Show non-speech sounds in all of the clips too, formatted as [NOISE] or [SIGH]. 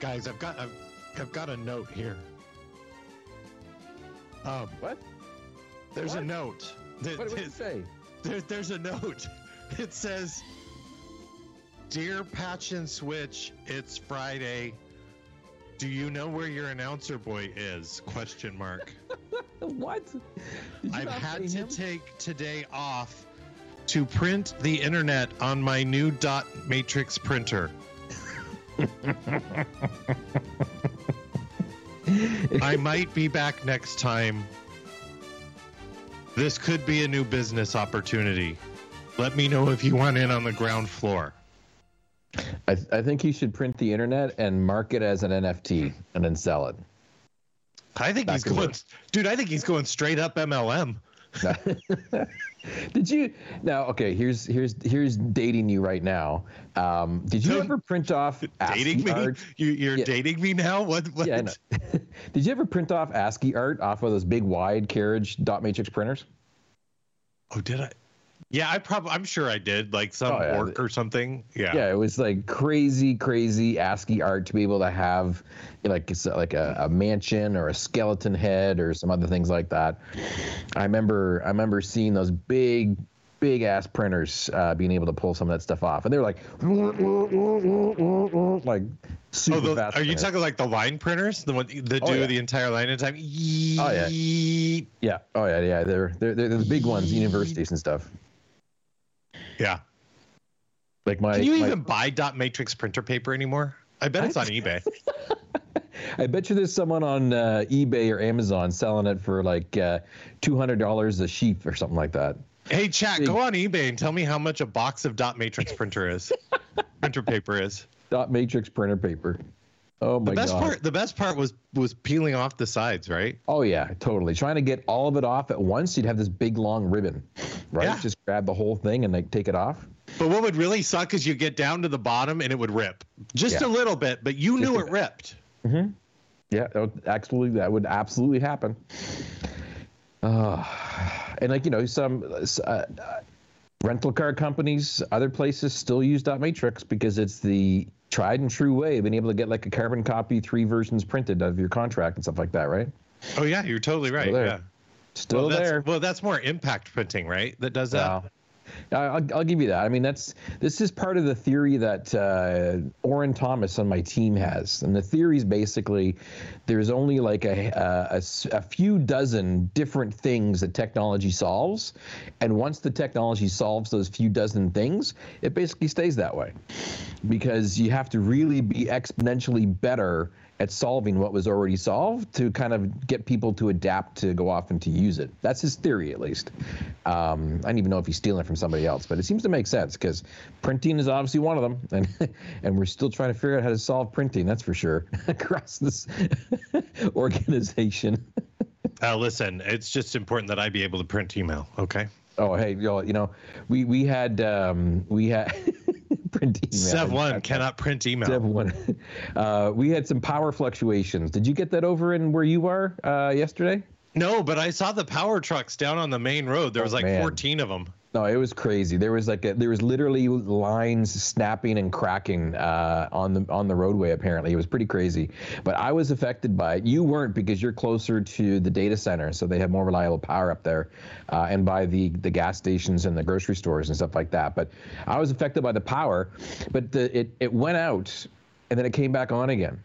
guys, I've got I've, I've got a note here. Um, What? there's a note. Th- What did it say? there, there's a note. It says, "Dear Patch and Switch, it's Friday. Do you know where your announcer boy is?" Question mark. [LAUGHS] What? I've had to him? take today off to print the internet on my new dot matrix printer. [LAUGHS] I might be back next time. This could be a new business opportunity. Let me know if you want in on the ground floor. I, I think he should print the internet and mark it as an NFT and then sell it. I think That he's going, work. dude. I think he's going straight up MLM. [LAUGHS] did you now? Okay, here's here's here's dating you right now. Um, did you ever print off Dating ASCII me? art? You, you're Yeah. dating me now? What? what? Yeah, [LAUGHS] did you ever print off ASCII art off of those big wide carriage dot matrix printers? Oh, did I? Yeah, I probably. I'm sure I did. Like some Oh, yeah. orc or something. Yeah. Yeah, it was like crazy, crazy ASCII art to be able to have like like a, a mansion or a skeleton head or some other things like that. I remember I remember seeing those big, big ass printers uh, being able to pull some of that stuff off, and they were like like super Oh, those, fast. are you talking like the line printers, the one that Oh, do yeah. the entire line at a time? Oh, yeah. yeah. Yeah. Oh yeah, yeah. They're they're they're the big ones, universities and stuff. Yeah. Like my, Can you my even buy dot matrix printer paper anymore? I bet it's on eBay. [LAUGHS] I bet you there's someone on uh, eBay or Amazon selling it for like uh, two hundred dollars a sheet or something like that. hey, chat, go on eBay and tell me how much a box of dot matrix printer is. [LAUGHS] printer paper is. Dot matrix printer paper. Oh my god. The best god. part. The best part was was peeling off the sides, right? Oh yeah, totally. Trying to get all of it off at once, you'd have this big long ribbon, right? Yeah. Just grab the whole thing and like take it off. But what would really suck is you get down to the bottom and it would rip just Yeah. a little bit, but you Just knew it ripped. Yeah, that would absolutely that would absolutely happen. Uh, and like you know, some uh, uh, rental car companies, other places still use dot matrix because it's the tried and true way of being able to get like a carbon copy, three versions printed of your contract and stuff like that, right? Oh yeah, you're totally right. Still there. Yeah. Still well, that's, there. Well, that's more impact printing, right? That does that. I'll, I'll give you that. I mean, that's this is part of the theory that uh, Orin Thomas on my team has, and the theory is basically there's only like a a few dozen different things that technology solves, and once the technology solves those few dozen things, it basically stays that way, because you have to really be exponentially better at solving what was already solved to kind of get people to adapt to go off and to use it. That's his theory, at least. Um, I don't even know if he's stealing it from somebody else, but it seems to make sense because printing is obviously one of them, [LAUGHS] and and we're still trying to figure out how to solve printing. That's for sure [LAUGHS] across this [LAUGHS] organization. Uh, listen, it's just important that I be able to print email. Okay. Oh, hey, y'all, you know, we we had um, we had printing. Sev one cannot print email. Sev one. [LAUGHS] Uh, we had some power fluctuations. Did you get that over in where you are uh, yesterday? No, but I saw the power trucks down on the main road. There was like Oh, man. 14 of them. No, it was crazy. There was like a, there was literally lines snapping and cracking uh, on the on the roadway. Apparently, it was pretty crazy. But I was affected by it. You weren't because you're closer to the data center, so they have more reliable power up there, uh, and by the the gas stations and the grocery stores and stuff like that. But I was affected by the power, but the, it it went out, and then it came back on again.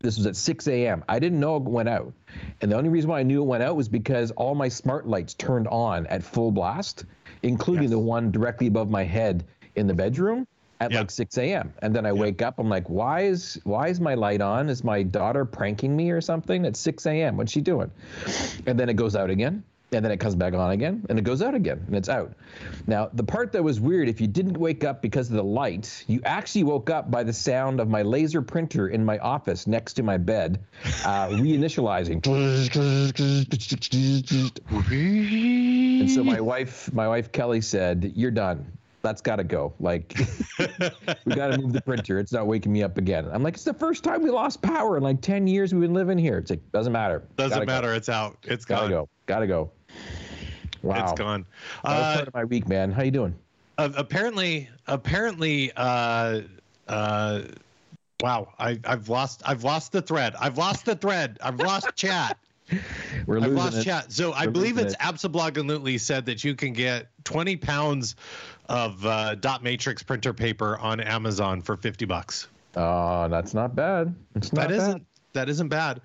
This was at 6 a.m. I didn't know it went out. And the only reason why I knew it went out was because all my smart lights turned on at full blast, including Yes. the one directly above my head in the bedroom at Yeah. like 6 a.m. And then I wake up, I'm like, why is why is my light on? Is my daughter pranking me or something at 6 a.m.? What's she doing? And then it goes out again. And then it comes back on again, and it goes out again, and it's out. Now, the part that was weird, if you didn't wake up because of the light, you actually woke up by the sound of my laser printer in my office next to my bed, uh, reinitializing. [LAUGHS] [LAUGHS] And so my wife, my wife Kelly said, "You're done. That's got to go. Like, [LAUGHS] we got to move the printer. It's not waking me up again." I'm like, "It's the first time we lost power in like 10 years we've been living here." It's like, doesn't matter. Doesn't Gotta go. matter. It's out. It's Gotta gone. go. Gotta go. Wow. It's gone. That Uh, part of my week, man. How you doing? uh, apparently, apparently, uh, uh, Wow, I, I've lost I've lost the thread. I've lost the thread. I've lost chat. We're I've lost it. chat. So I We're believe losing it's Absolutely said that you can get 20 pounds of uh, dot matrix printer paper on Amazon for 50 bucks. Oh, that's not bad. It's not That isn't bad. that isn't bad.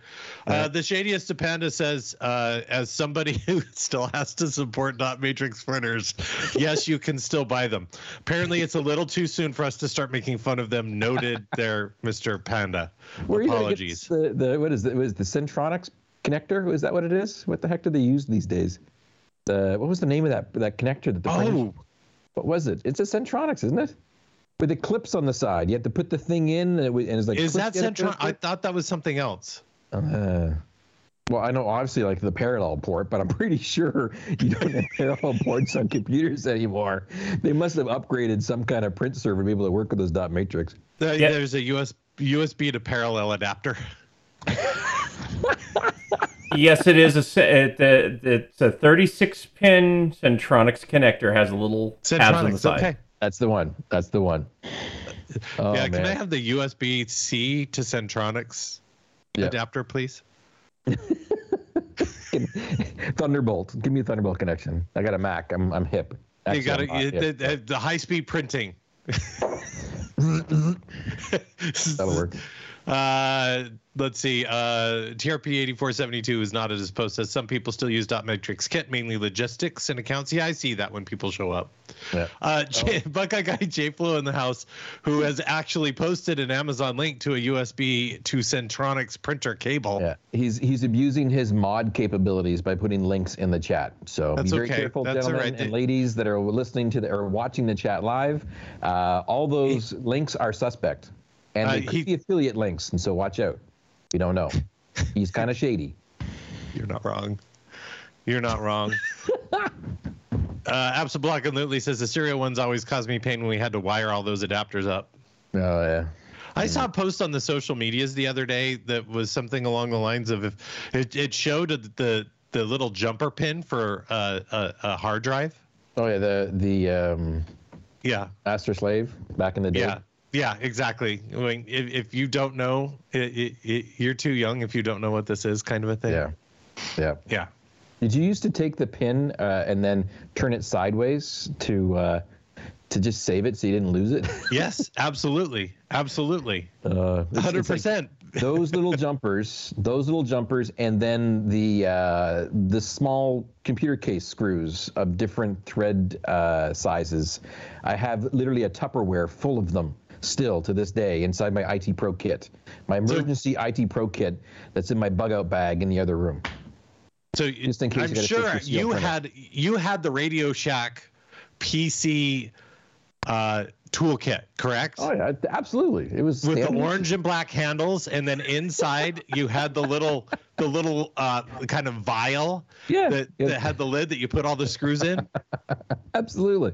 Uh, the shadiest of panda says, uh, as somebody [LAUGHS] who still has to support dot matrix printers, yes, you can still buy them. Apparently, it's a little too soon for us to start making fun of them. Noted [LAUGHS] there, Mr. Panda. Where are you gonna Apologies. The, the what is it? Was the Centronics connector? Is that what it is? What the heck do they use these days? The what was the name of that that connector that the printers- Oh, what was it? It's a Centronics, isn't it? With the clips on the side, you have to put the thing in, and, it, was- and it's like is that clip- Centron? I thought that was something else. Uh, well, I know obviously like the parallel port, but I'm pretty sure you don't have parallel ports on computers anymore. They must have upgraded some kind of print server to be able to work with those dot matrix. Uh, Yeah. There's a US, USB to parallel adapter. [LAUGHS] yes, it is a se- it, it's a 36 pin Centronics connector has a little tabs on the side. Okay. That's the one. That's the one. Oh, yeah. Can I have the USB C to Centronics Yeah. adapter, please? [LAUGHS] Thunderbolt? Give me a Thunderbolt connection. I got a Mac. I'm I'm hip. you got I'm not to hip, the, the, the high speed printing. [LAUGHS] That'll work. [LAUGHS] Uh, let's see. Uh, TRP eighty four seventy two is not at his post. Says some people still use dot matrix kit, mainly logistics and accounts. Yeah, I see that when people show up. Yeah. Uh, J- [LAUGHS] Buckeye guy J Flo in the house, who has actually posted an Amazon link to a USB to Centronics printer cable. Yeah, he's he's abusing his mod capabilities by putting links in the chat. So That's be very okay. careful, That's gentlemen right. and ladies that are listening to the or watching the chat live. Uh, all those links are suspect, and Uh, he- be affiliate links, and so watch out. We don't know. He's [LAUGHS] kind of shady. You're not wrong. You're not wrong. [LAUGHS] uh, Absolutely says the serial ones always caused me pain when we had to wire all those adapters up. Oh yeah. I saw a post on the social medias the other day that was something along the lines of if it, it showed the the little jumper pin for uh, a, a hard drive. Oh yeah. The the um, Yeah, master slave back in the day. yeah, yeah, exactly. I mean, if, if you don't know, it, it, it, you're too young if you don't know what this is, kind of a thing. Yeah. Yeah. yeah. Did you used to take the pin uh, and then turn it sideways to uh, to just save it so you didn't lose it? [LAUGHS] Yes, absolutely, absolutely, Uh, it's- hundred it's like percent. those little jumpers, those little jumpers, and then the uh, the small computer case screws of different thread uh, sizes. I have literally a Tupperware full of them still to this day inside my IT Pro kit, my emergency IT Pro kit that's in my bug out bag in the other room. So Just in case I'm you sure take your seal you had you had the Radio Shack PC uh, toolkit, correct? Oh yeah, absolutely. It was With the orange and black handles, and then inside [LAUGHS] you had the little the little uh, kind of vial Yeah, that, yeah. that had the lid that you put all the screws in. [LAUGHS] Absolutely.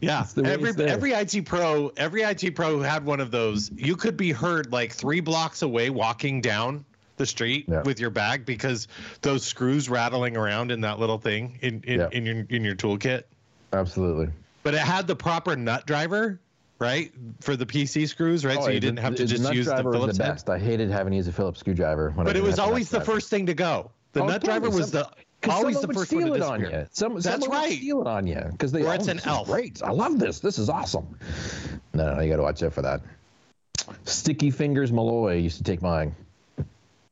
Yeah, It's the way every every IT pro every IT pro who had one of those, you could be heard like three blocks away walking down the street Yeah. with your bag because those screws rattling around in that little thing in in, Yeah. in your in your toolkit. Absolutely. But it had the proper nut driver, right, for the PC screws, right? Oh, so Oh, you didn't have to the just nut use the Phillips the head. best. I hated having to use a Phillips screwdriver. But it was have a nut always the driver. first thing to go. The Oh, nut driver was the always the first one to it on disappear. you. Some, That's right. steal it on you because they. Or oh, it's an elf. Great, I love this. This is awesome. No, no, you got to watch out for that. Sticky Fingers Malloy used to take mine.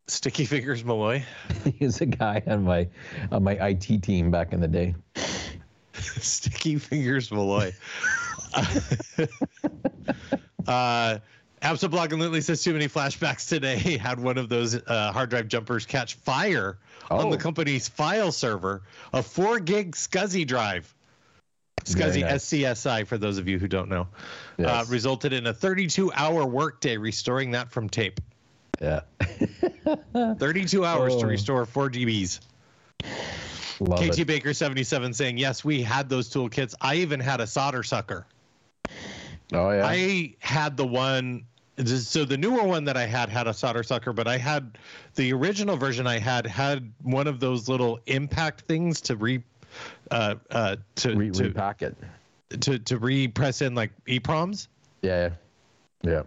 Sticky Fingers Malloy. [LAUGHS] He's a guy on my on my IT team back in the day. [LAUGHS] Sticky Fingers Malloy. [LAUGHS] uh, Absolutely says too many flashbacks today. [LAUGHS] Had one of those uh, hard drive jumpers catch fire on Oh. the company's file server, a four gig SCSI drive. SCSI, nice. SCSI, for those of you who don't know, uh, resulted in a 32 hour workday restoring that from tape. Yeah, 32 hours to Oh. restore 4 GBs. Love KT it. Baker 77 saying, Yes, we had those toolkits. I even had a solder sucker. Oh yeah. I had the one. So the newer one that I had had a solder sucker, but I had the original version. I had had one of those little impact things to re, uh, uh, to Re- to, repack it. to to re-press in like EPROMs. Yeah. Yeah.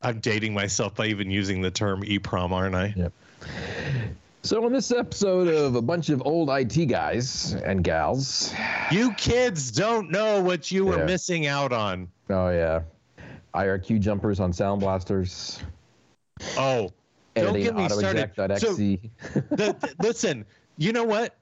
I'm dating myself by even using the term EPROM, aren't I? Yep. So, in this episode of a bunch of old IT guys and gals, You kids don't know what you were Yeah. missing out on. oh yeah, IRQ jumpers on sound blasters, Oh, don't get me started. So, the, the- listen, you know what?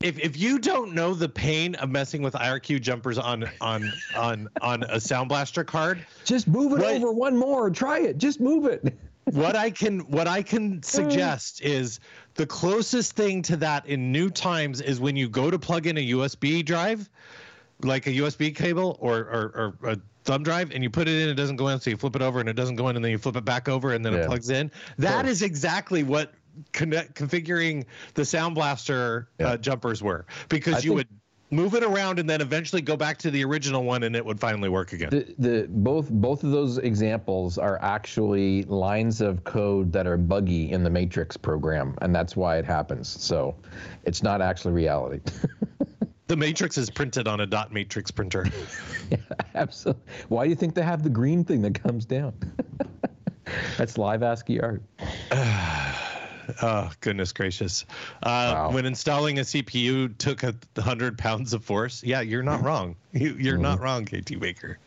If if you don't know the pain of messing with IRQ jumpers on on on on a Sound Blaster card, Just move it Right. over one more. Try it. Just move it. What I can what I can [LAUGHS] suggest is the closest thing to that in new times is when you go to plug in a USB drive, like a USB cable or or, or a thumb drive, and you put it in, it doesn't go in, so you flip it over and it doesn't go in, and then you flip it back over and then Yeah. it plugs in. That is exactly what connect, configuring the Sound Blaster Yeah. uh, jumpers were because I you think- would move it around and then eventually go back to the original one and it would finally work again. The, the both both of those examples are actually lines of code that are buggy in the Matrix program, and that's why it happens. So, it's not actually reality. [LAUGHS] the Matrix is printed on a dot matrix printer. [LAUGHS] yeah, Absolutely. Why do you think they have the green thing that comes down? [LAUGHS] that's live ASCII [SIGHS] [SIGHS] art. Oh goodness gracious! Uh, Wow. When installing a CPU took a hundred pounds of force. Yeah, you're not wrong. You, you're not wrong, KT Baker.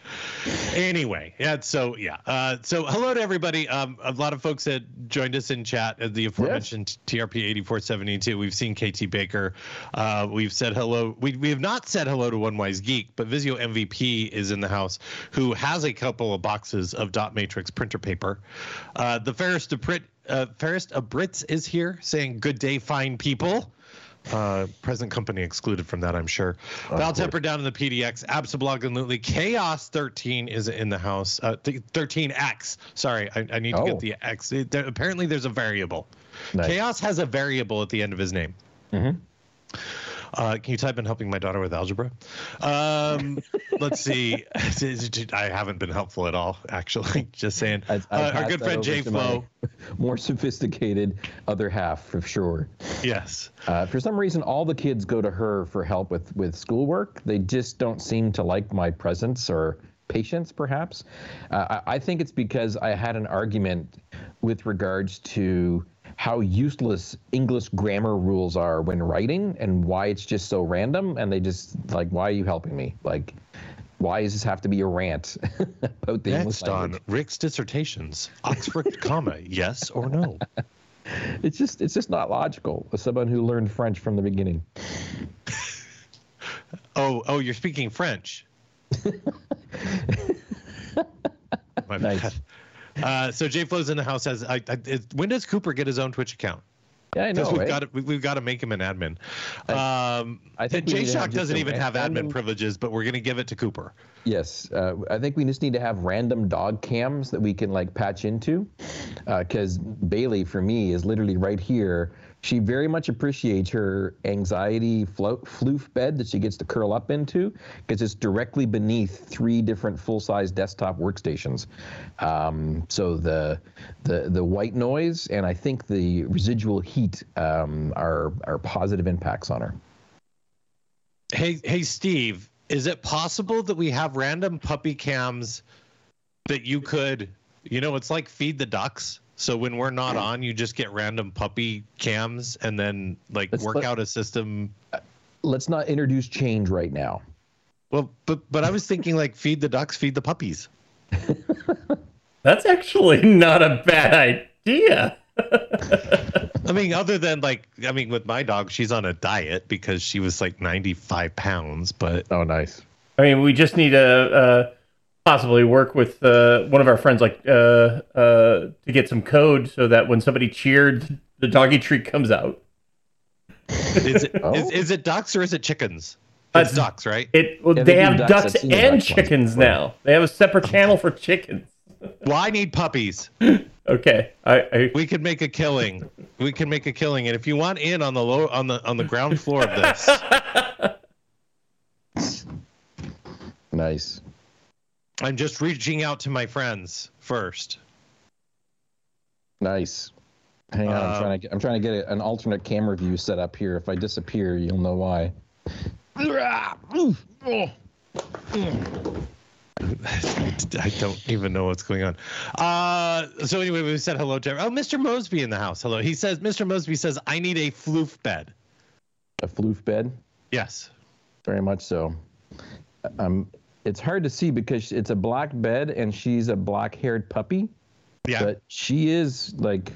Anyway, yeah. So yeah. Uh, so hello to everybody. Um, a lot of folks that joined us in chat at the aforementioned TRP 8472. We've seen KT Baker. Uh, we've said hello. We we have not said hello to One Wise Geek, but Visio MVP is in the house, who has a couple of boxes of dot matrix printer paper. Uh, the fairest to print uh, Fairest of Brits is here saying, Good day, fine people. Uh, present company excluded from that, I'm sure. Val. Temper down in the PDX. Absolutely. Chaos 13 is in the house. Uh, th- 13X. Sorry, I, I need to Oh. get the X. It- there- apparently, there's a variable. Nice. Chaos has a variable at the end of his name. Mhm. Uh, can you type in helping my daughter with algebra? Um, [LAUGHS] let's see. [LAUGHS] I haven't been helpful at all, actually. [LAUGHS] Just saying. I- I Uh, our good friend Jay Flo. More sophisticated other half for sure. Yes. Uh, for some reason, all the kids go to her for help with with schoolwork. They just don't seem to like my presence or patience, perhaps. Uh, I, I think it's because I had an argument with regards to how useless English grammar rules are when writing and why it's just so random. And they just like, why are you helping me? Like, why does this have to be a rant [LAUGHS] about the English Next on? Rick's dissertations, Oxford [LAUGHS] comma, yes or no? It's just it's just not logical. As someone who learned French from the beginning. [LAUGHS] Oh, oh, you're speaking French. My Nice. bad. Uh, so Jay Flo's in the house. Has I, I, when does Cooper get his own Twitch account? Yeah, I know. We've right? got to we, we've got to make him an admin. Um, I think Jay to Shock doesn't even have random- admin privileges, but we're gonna give it to Cooper. Yes, uh, I think we just need to have random dog cams that we can like patch into, because Bailey for me is literally right here. She very much appreciates her anxiety floof bed that she gets to curl up into, because it's directly beneath three different full-size desktop workstations. Um, so the the the white noise and I think the residual heat um, are are positive impacts on her. Hey, hey, Steve, is it possible that we have random puppy cams that you could, you know, it's like feed the ducks. So when we're not on, you just get random puppy cams and then like Let's work let- out a system. Let's not introduce change right now. Well, but but I was thinking like feed the ducks, feed the puppies. [LAUGHS] That's actually not a bad idea. [LAUGHS] I mean, other than like, I mean, with my dog, she's on a diet because she was like 95 pounds, but Oh, nice. I mean, we just need a, uh, possibly work with uh, one of our friends, like uh, uh, to get some code so that when somebody cheered, the doggy treat comes out. is it, Oh. is, is it ducks or is it chickens? Uh, It's ducks, right? It well, Yeah, they they have ducks. ducks I've seen the and duck ones chickens before. now. They have a separate [LAUGHS] channel for chickens. Well, I need puppies. [LAUGHS] Okay, I, I We could make a killing. We can make a killing, and if you want in on the low on the on the ground floor of this, [LAUGHS] Nice. I'm just reaching out to my friends first. Nice. Hang on, I'm Uh, trying to get, I'm trying to get a- an alternate camera view set up here. If I disappear, you'll know why. [LAUGHS] I don't even know what's going on. Uh, so anyway, we said hello to. Oh, Mr. Mosby in the house. Hello. He says, Mr. Mosby says, I need a floof bed. A floof bed. Yes. Very much so. Um, it's hard to see because it's a black bed and she's a black-haired puppy. Yeah. But she is like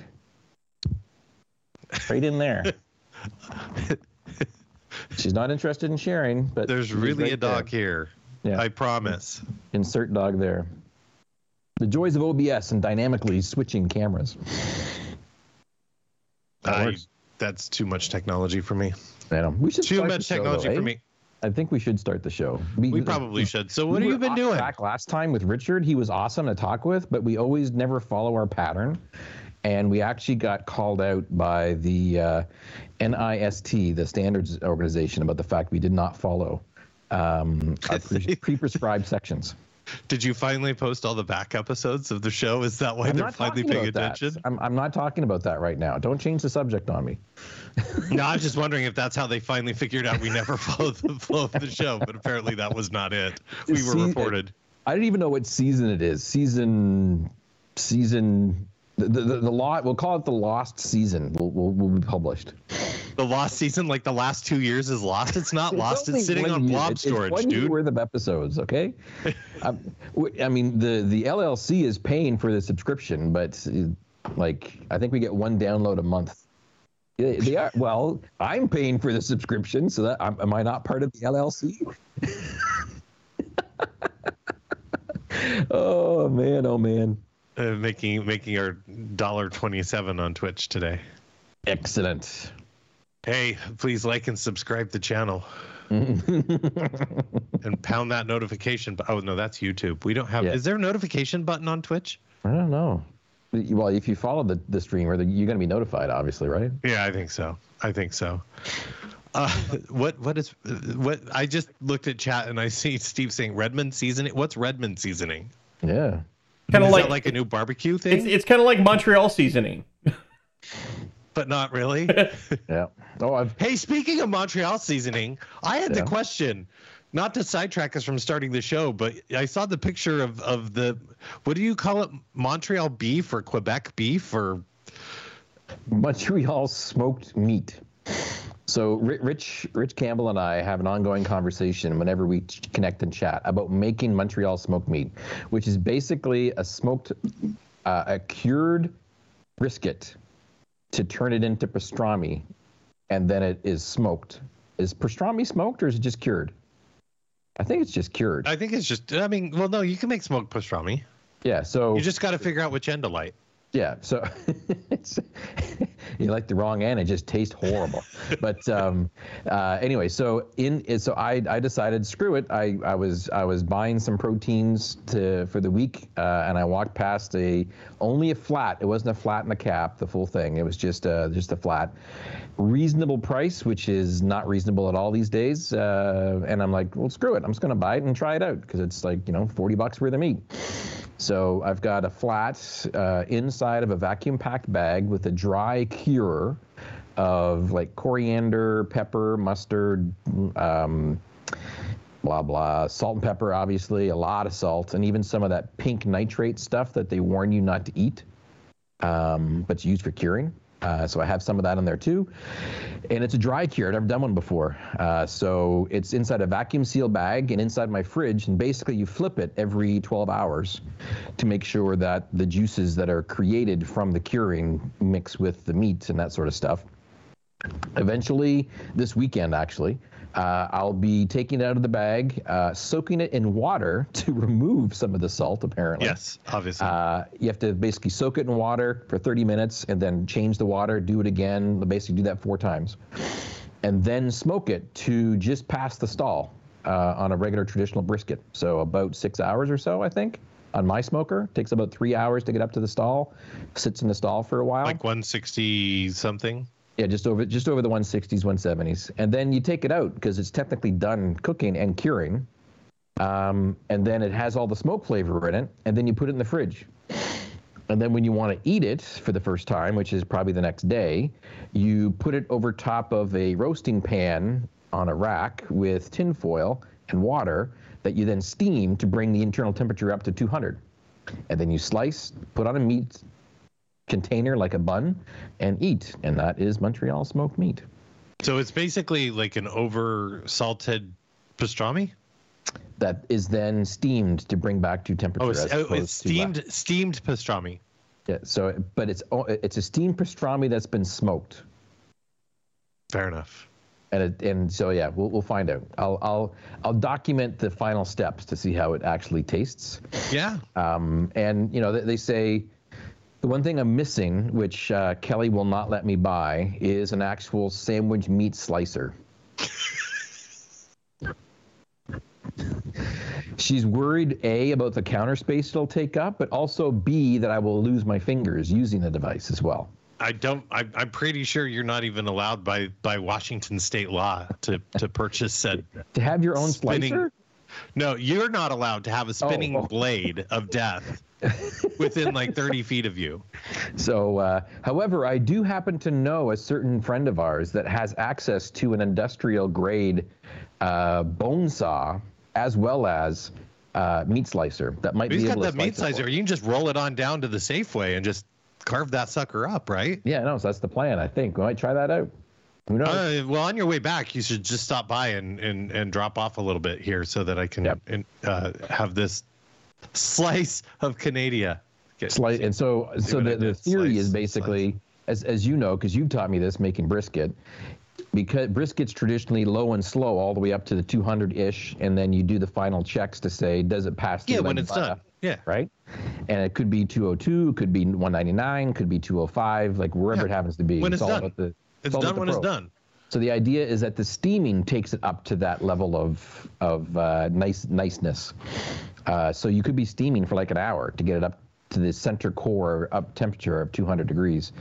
right in there. [LAUGHS] she's not interested in sharing, but There's really right a dog there. here. Yeah. I promise. Insert dog there. The joys of OBS and dynamically switching cameras. That I, that's too much technology for me. I know. We should Too much show, technology though, for eh? me. I think we should start the show. We probably should. So what we have you been doing? Track last time with Richard, he was awesome to talk with, but we always never follow our pattern, and we actually got called out by the uh, NIST, the standards organization, about the fact we did not follow um, our [LAUGHS] pre- pre-prescribed sections. Did you finally post all the back episodes of the show? Is that why I'm they're finally paying attention? I'm, I'm not talking about that right now. Don't change the subject on me. no, I'm [LAUGHS] just wondering if that's how they finally figured out we never [LAUGHS] followed the flow of the show, but apparently that was not it. We were reported. I don't even know what season it is. Season, season. The, the, the, the lot. We'll call it the lost season. Will will, will be published. The lost season, like the last two years, is lost. It's not lost. It's sitting on year. blob It's- it's storage, one year dude. worth of episodes, okay? [LAUGHS] um, I mean, the the LLC is paying for the subscription, but like I think we get one download a month. They, they are well. I'm paying for the subscription, so that am am I not part of the LLC? [LAUGHS] oh man, oh man, Uh, making making our dollar twenty seven on Twitch today. excellent. Hey, please like and subscribe the channel [LAUGHS] and pound that notification. bu- Oh no, that's YouTube. We don't have. Yeah. Is there a notification button on Twitch? I don't know. Well, if you follow the, the streamer, you're going to be notified, obviously, right? Yeah, I think so. I think so. Uh, [LAUGHS] what what is what? I just looked at chat and I see Steve saying Redmond seasoning. What's Redmond seasoning? Yeah. Kind of like, that like a new barbecue thing? it's it's kind of like Montreal seasoning. [LAUGHS] but not really. [LAUGHS] Yeah. Oh, I've hey, speaking of Montreal seasoning, I had Yeah. the question. Not to sidetrack us from starting the show, but I saw the picture of of the what do you call it? Montreal beef or Quebec beef or Montreal smoked meat. So Rich Rich Campbell and I have an ongoing conversation whenever we connect and chat about making Montreal smoked meat, which is basically a smoked, uh, a cured brisket to turn it into pastrami, and then it is smoked. Is pastrami smoked or is it just cured? I think it's just cured. I think it's just. I mean, well, no, you can make smoked pastrami. Yeah. So You just got to figure out which end to light. Yeah, so [LAUGHS] it's, you like the wrong end. It just tastes horrible. [LAUGHS] but um, uh, anyway, so in so I, I decided screw it. I, I was I was buying some proteins to for the week, uh, and I walked past a only a flat. It wasn't a flat and a cap, the full thing. It was just uh, just a flat, reasonable price, which is not reasonable at all these days. Uh, and I'm like, well, screw it. I'm just gonna buy it and try it out because it's like you know 40 bucks worth of meat. So I've got a flat uh, inside of a vacuum packed bag with a dry cure of like coriander, pepper, mustard, um, blah, blah, salt and pepper, obviously, a lot of salt, and even some of that pink nitrate stuff that they warn you not to eat, um, but it's used for curing. Uh, so I have some of that in there too. And it's a dry cure. I've never done one before. Uh, so it's inside a vacuum seal bag and inside my fridge. And basically, you flip it every 12 hours to make sure that the juices that are created from the curing mix with the meat and that sort of stuff. Eventually, this weekend, actually, uh, I'll be taking it out of the bag, uh, soaking it in water [LAUGHS] to remove some of the salt, apparently. Yes, obviously. Uh, you have to basically soak it in water for 30 minutes and then change the water, do it again, basically do that four times. And then smoke it to just past the stall uh, on a regular traditional brisket. So about six hours or so, I think, on my smoker. Takes about three hours to get up to the stall, sits in the stall for a while. like 160 something. Yeah, just over just over the 160s, 170s, and then you take it out because it's technically done cooking and curing, um, and then it has all the smoke flavor in it, and then you put it in the fridge, and then when you want to eat it for the first time, which is probably the next day, you put it over top of a roasting pan on a rack with tin foil and water. that you then steam to bring the internal temperature up to 200. And then you slice, put on a meat container like a bun, and eat. And that is Montreal smoked meat. So it's basically like an over salted pastrami. That is then steamed to bring back to temperature. Oh, it's, oh, it's steamed steamed pastrami. yeah. So, but it's oh, it's a steamed pastrami that's been smoked. Fair enough. And it, and so yeah, we'll we'll find out. I'll I'll I'll document the final steps to see how it actually tastes. Yeah. Um, and you know they, they say the one thing I'm missing, which uh, Kelly will not let me buy, is an actual sandwich meat slicer. She's worried A about the counter space it'll take up, but also B that I will lose my fingers using the device as well. I don't. I, I'm pretty sure you're not even allowed by by Washington state law to to purchase said. To have your own Spinning- slicer? No, you're not allowed to have a spinning oh. blade of death [LAUGHS] within like 30 feet of you. So, uh, however, I do happen to know a certain friend of ours that has access to an industrial grade uh, bone saw as well as uh, meat slicer that might He's be got able to that meat slicer. You can just roll it on down to the Safeway and just carve that sucker up, right? Yeah, no, so that's the plan. I think we might try that out. Who knows? Uh, well, on your way back, you should just stop by and, and, and drop off a little bit here so that I can Yep. and, uh, have this slice of Canada. Slice, and so, so the, the theory Slice, is basically, as as you know, because you've taught me this making brisket. Because brisket's traditionally low and slow all the way up to the 200 ish, and then you do the final checks to say does it pass? yeah, when it's done. Yeah. right? And it could be 202, could be 199, could be 205, like wherever Yeah, it happens to be. when it's all done. about the- It's about done when it's done. So the idea is that the steaming takes it up to that level of of uh, nice niceness. Uh, so you could be steaming for like an hour to get it up to the center core up temperature of 200 degrees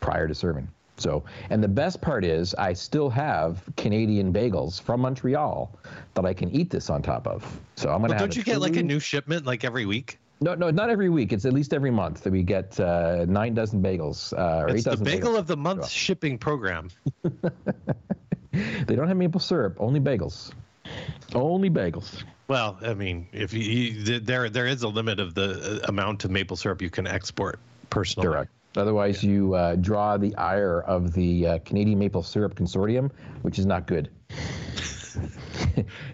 prior to serving. So, and the best part is I still have Canadian bagels from Montreal that I can eat this on top of. So I'm gonna. But don't you get like a new shipment like every week? No, no, not every week. It's at least every month that we get uh, nine dozen bagels uh, or It's eight the bagel bagels. of the month shipping program. [LAUGHS] They don't have maple syrup, only bagels. Only bagels. Well, I mean, if you, you there there is a limit of the uh, amount of maple syrup you can export personally. Correct. Otherwise, you uh, draw the ire of the uh, Canadian Maple Syrup Consortium, which is not good. [LAUGHS]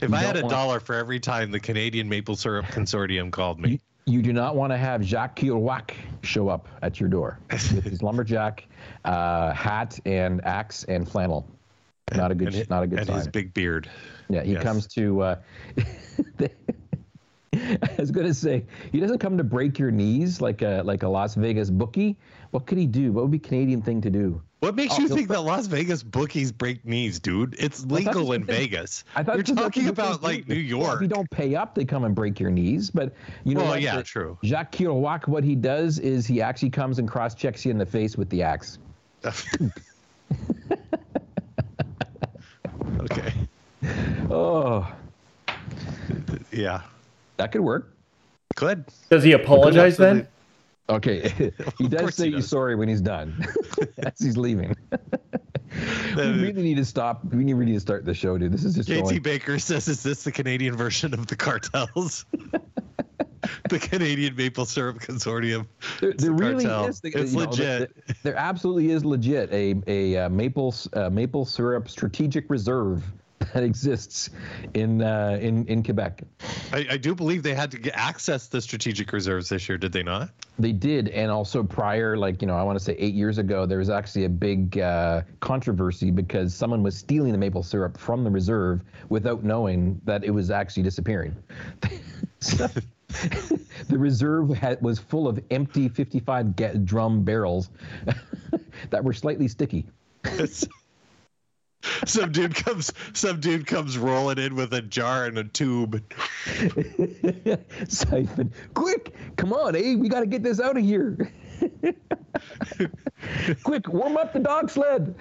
If I had a want- dollar for every time the Canadian Maple Syrup Consortium called me, You do not want to have Jacques Kerouac show up at your door with his [LAUGHS] lumberjack uh, hat and axe and flannel. Not a good. and, not a good and sign. his big beard. Yeah, he Yes. comes to. Uh, [LAUGHS] I was going to say he doesn't come to break your knees like a like a Las Vegas bookie. What could he do? What would be Canadian thing to do? What makes Oh, you think that Las Vegas bookies break knees, dude? It's legal in Vegas. I thought You're talking about like New York. if you don't pay up, they come and break your knees. But you know Well, yeah, The- true. Jacques Kerouac, what he does is he actually comes and cross checks you in the face with the axe. [LAUGHS] [LAUGHS] okay. Oh, Yeah. that could work. Could. Does he apologize then? Okay, [LAUGHS] he does say he he's sorry when he's done, [LAUGHS] as he's leaving. [LAUGHS] we really need to stop. We need really need to start the show, dude. This is just JT going. Baker says, "Is this the Canadian version of the cartels?" the Canadian Maple Syrup Consortium. There, It's there really cartel. is. the- It's you know, legit. there, there absolutely is legit a a uh, maple uh, maple syrup strategic reserve [LAUGHS] that exists in uh, in in Quebec. I, I do believe they had to get access the strategic reserves this year, did they not? They did, and also prior, like you know, I want to say eight years ago, there was actually a big uh, controversy because someone was stealing the maple syrup from the reserve without knowing that it was actually disappearing. [LAUGHS] So, [LAUGHS] the reserve had, was full of empty 55 ga- drum barrels that were slightly sticky. [LAUGHS] Some dude comes some dude comes rolling in with a jar and a tube. [LAUGHS] Siphon, quick, come on, eh? We got to get this out of here. [LAUGHS] quick, warm up the dog sled.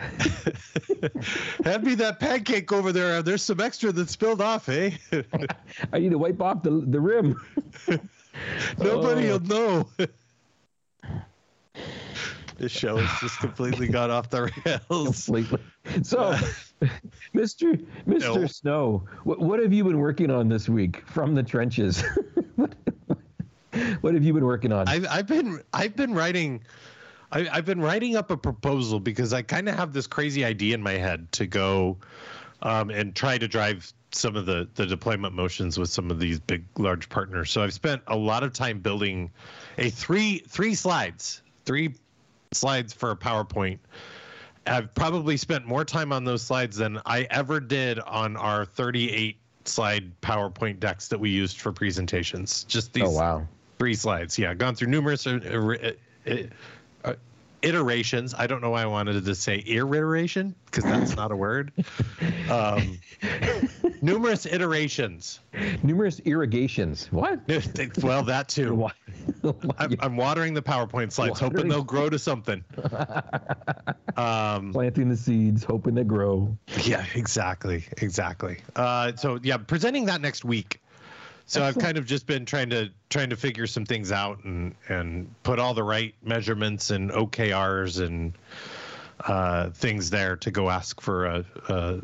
Hand me that pancake over there. There's some extra that spilled off, eh? I need to wipe off the the rim. Nobody Oh. know. This show has just completely got off the rails. completely. So, [LAUGHS] Mr. Mr. No. Snow, what, what have you been working on this week from the trenches? [LAUGHS] what, what have you been working on? I've, I've been I've been writing I, I've been writing up a proposal because I kind of have this crazy idea in my head to go um, and try to drive some of the the deployment motions with some of these big large partners. So I've spent a lot of time building a three three slides three slides for a PowerPoint. I've probably spent more time on those slides than I ever did on our 38 slide PowerPoint decks that we used for presentations. Just these oh wow. three slides. Yeah, gone through numerous uh, uh, uh, iterations. I don't know why I wanted to say iteration because that's not a word. Um, [LAUGHS] numerous iterations. Numerous irrigations. What? [LAUGHS] Well, that too. [LAUGHS] I'm, I'm watering the PowerPoint slides, hoping they'll grow to something. Um, Planting the seeds, hoping they grow. yeah, exactly, exactly. Uh, so yeah, presenting that next week. So I've kind of just been trying to trying to figure some things out and and put all the right measurements and OKRs and uh, things there to go ask for a, a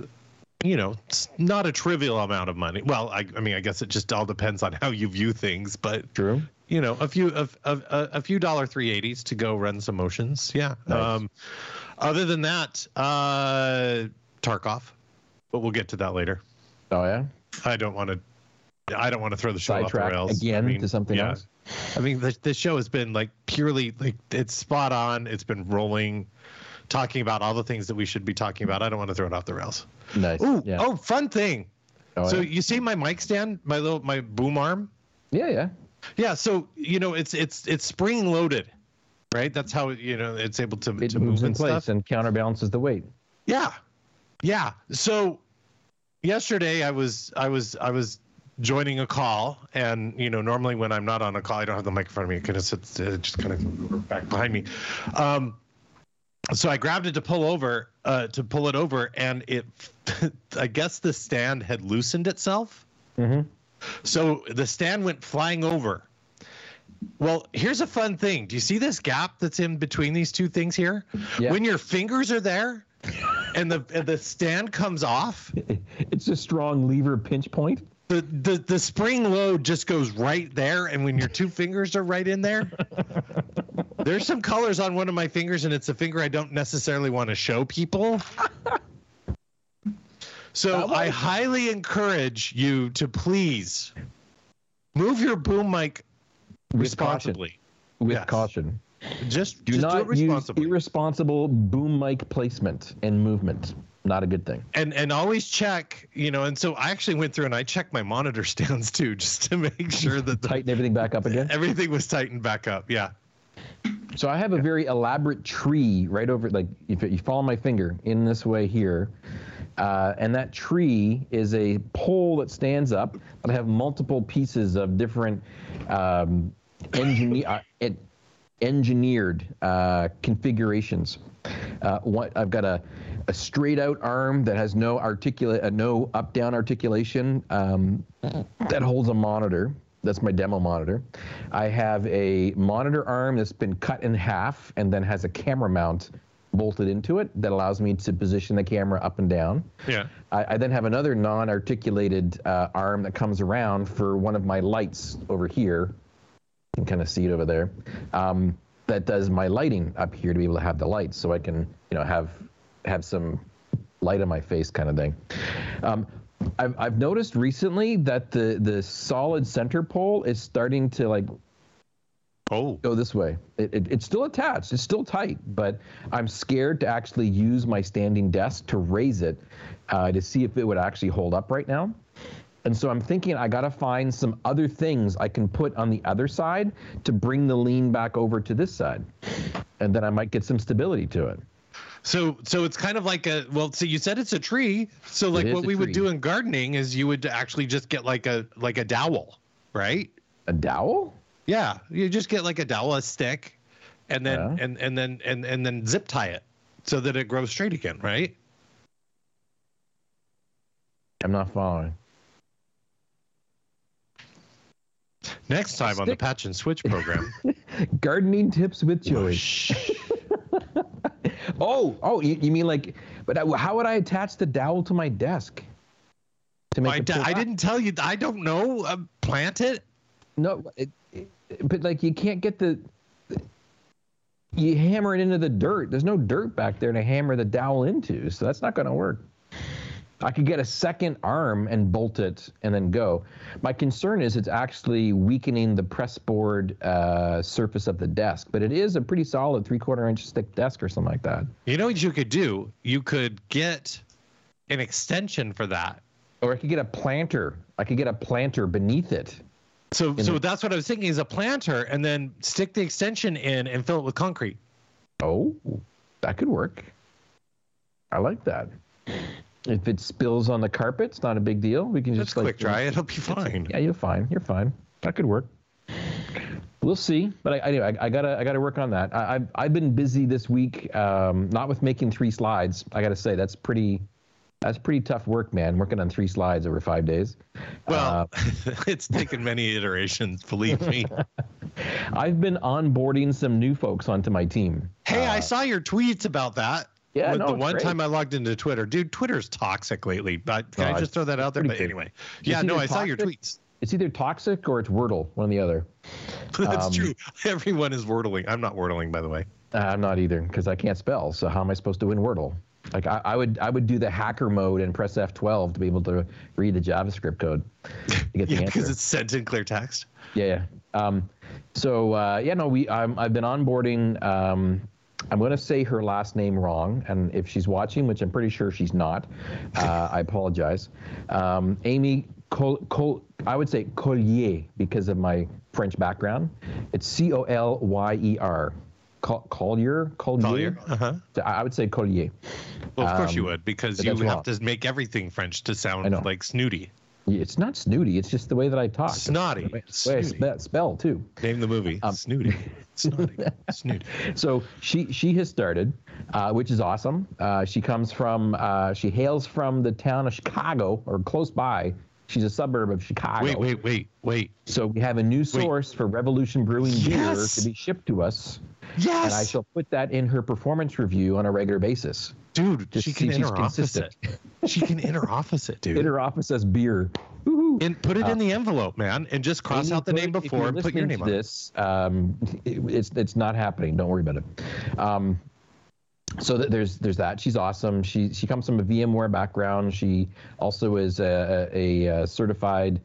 you know it's not a trivial amount of money. Well, I, I mean I guess it just all depends on how you view things, but True. you know a few of a, a, a few dollar 380s to go run some motions yeah Nice. um other than that uh tarkov but we'll get to that later Oh yeah. i don't want to i don't want to throw the show off the rails again I mean, to something yeah. else. i mean the, the show has been like purely like it's spot on it's been rolling talking about all the things that we should be talking about i don't want to throw it off the rails Nice. Ooh, yeah. oh fun thing Oh, so yeah. you see my mic stand my little my boom arm yeah, yeah. Yeah, so you know it's it's it's spring loaded, right? That's how you know it's able to It to moves move in place stuff. and counterbalances the weight. Yeah, yeah. So yesterday I was I was I was joining a call, and you know normally when I'm not on a call, I don't have the mic in front of me. It kind of sits uh, just kind of back behind me. Um, so I grabbed it to pull over uh, to pull it over, and it [LAUGHS] I guess the stand had loosened itself. Mm-hmm. So the stand went flying over. Well, here's a fun thing. Do you see this gap that's in between these two things here? Yeah. When your fingers are there [LAUGHS] and the and the stand comes off, It's a strong lever pinch point. The, the the spring load just goes right there and when your two [LAUGHS] fingers are right in there, there's some colors on one of my fingers and it's a finger I don't necessarily want to show people. [LAUGHS] So I was- highly encourage you to please move your boom mic With caution. responsibly. With Yes. caution. Just Do just not do it use irresponsible boom mic placement and movement. Not a good thing. and and always check, you know. And so I actually went through and I checked my monitor [LAUGHS] stands too, just to make sure that the, Tighten everything back up again. everything was tightened back up. Yeah. So I have a very elaborate tree right over, like if you follow my finger in this way here, uh, and that tree is a pole that stands up. But I have multiple pieces of different um, engineer, uh, en- engineered uh, configurations. Uh, one, I've got a, a straight out arm that has no articulate, uh, no up down articulation um, that holds a monitor. That's my demo monitor. I have a monitor arm that's been cut in half and then has a camera mount bolted into it that allows me to position the camera up and down. Yeah. I, I then have another non-articulated uh, arm that comes around for one of my lights over here. You can kind of see it over there. Um, that does my lighting up here to be able to have the lights, so I can, you know, have have some light on my face, kind of thing. Um, I've I've noticed recently that the the solid center pole is starting to like Oh. go this way. It, it, it's still attached. It's still tight, but I'm scared to actually use my standing desk to raise it uh, to see if it would actually hold up right now. And so I'm thinking I got to find some other things I can put on the other side to bring the lean back over to this side. And then I might get some stability to it. So so it's kind of like a well. So you said it's a tree. So like what we would do in gardening is you would actually just get like a like a dowel, right? A dowel? Yeah. You just get like a dowel, a stick, and then Yeah. and and then and and then zip tie it so that it grows straight again, right? I'm not following. Next time on the patch and switch program. [LAUGHS] Gardening tips with Joey. [LAUGHS] Oh, oh, you, you mean like? But how would I attach the dowel to my desk? To make it d- I didn't tell you. I don't know. Uh, plant it. No, it, it, but like you can't get the. You hammer it into the dirt. There's no dirt back there to hammer the dowel into, so that's not going to work. I could get a second arm and bolt it and then go. My concern is it's actually weakening the press board uh, surface of the desk, but it is a pretty solid three quarter inch thick desk or something like that. You know what you could do? You could get an extension for that. Or I could get a planter. I could get a planter beneath it. So, so the- that's what I was thinking is a planter, and then stick the extension in and fill it with concrete. Oh, that could work. I like that. If it spills on the carpet, it's not a big deal. We can Just just like quick dry. It'll be fine. Yeah, you're fine. You're fine. That could work. We'll see, but I, anyway, I, I gotta I gotta work on that. I, I've I've been busy this week, um, not with making three slides. I gotta say that's pretty that's pretty tough work, man. Working on three slides over five days. Well, [LAUGHS] it's taken many iterations. Believe me. [LAUGHS] I've been onboarding some new folks onto my team. Hey, I saw your tweets about that. Yeah, no, the one great. time I logged into Twitter, dude, Twitter's toxic lately. But can I just throw that out there? But good. anyway, yeah, no, either I saw your tweets. It's either toxic or it's Wordle, one or the other. [LAUGHS] That's Um, true. [LAUGHS] Everyone is wordling. I'm not wordling, by the way. Uh, I'm not either because I can't spell. So how am I supposed to win Wordle? Like I, I would I would do the hacker mode and press F12 to be able to read the JavaScript code to get [LAUGHS] the Yeah, answer. because it's sent in clear text. Yeah, yeah. Um, so uh, yeah, no, we I'm, I've been onboarding. Um, I'm going to say her last name wrong, and if she's watching, which I'm pretty sure she's not, uh, I apologize. Um, Amy Col, Col, I would say Collier because of my French background. It's C O L Y E R. Collier, Collier. Collier. Uh-huh. I would say Collier. Well, of course you Um, would, because you have wrong. to make everything French to sound like snooty. It's not snooty. It's just the way that I talk. Snotty. Way, the way I Snooty. spe- spell too. Name the movie. Um, snooty. [LAUGHS] Snotty. snooty. so she she has started, uh, which is awesome. Uh, she comes from uh, she hails from the town of Chicago or close by. She's a suburb of Chicago. Wait, wait, wait, wait. So we have a new source for Revolution Brewing Yes! beer to be shipped to us, Yes, and I shall put that in her performance review on a regular basis. Dude. Just She can if she's enter opposite. she can enter opposite, dude. In her office as beer. Woohoo. and put it in the envelope, man, and just cross out the put name before and put your name to on it. this. Um, it- it's it's not happening. Don't worry about it. Um, so th- there's there's that. She's awesome. She she comes from a VMware background. She also is a, a, a certified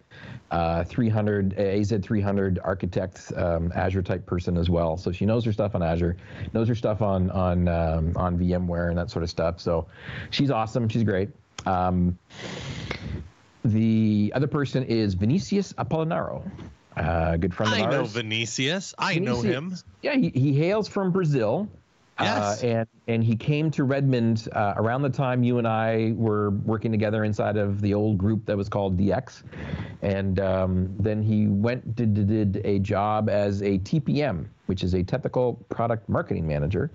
uh, 300 AZ300 architect, um, Azure type person as well. So she knows her stuff on Azure, knows her stuff on on um, on VMware and that sort of stuff. So she's awesome. She's great. Um, the other person is Vinicius Apolinario, a good friend of I ours. know Vinicius. I know him. Yeah, he, he hails from Brazil. Yes. Uh, and and he came to Redmond uh, around the time you and I were working together inside of the old group that was called DX, and um, then he went did, did did a job as a TPM, which is a technical product marketing manager,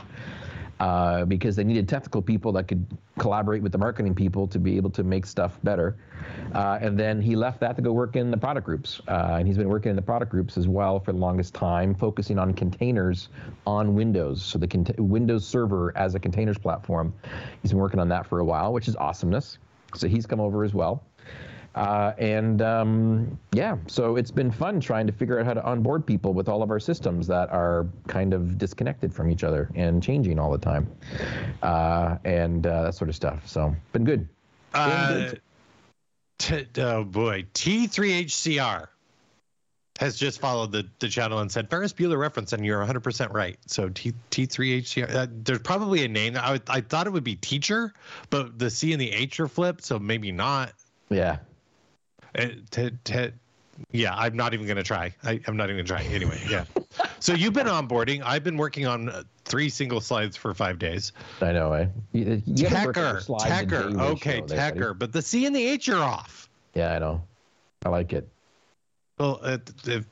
uh, because they needed technical people that could collaborate with the marketing people to be able to make stuff better. Uh, and then he left that to go work in the product groups. Uh, and he's been working in the product groups as well for the longest time, focusing on containers on Windows. So the Windows Server as a containers platform. He's been working on that for a while, which is awesomeness. So he's come over as well. Uh, and um, yeah, so it's been fun trying to figure out how to onboard people with all of our systems that are kind of disconnected from each other and changing all the time, uh, and uh, that sort of stuff. So been good. Uh, t- oh boy, T3HCR has just followed the, the channel and said Ferris Bueller reference, and you're 100% right. So T T3HCR, uh, there's probably a name. I I thought it would be teacher, but the C and the H are flipped, so maybe not. Yeah. Uh, t- t- yeah, I'm not even gonna try. I, I'm not even gonna try. Anyway, yeah. [LAUGHS] so you've been onboarding. I've been working on uh, three single slides for five days. I know, eh? You, you gotta work on your Tecker, Tecker. Okay. Tecker. But the C and the H are off. Yeah, I know. I like it. Well, it, it,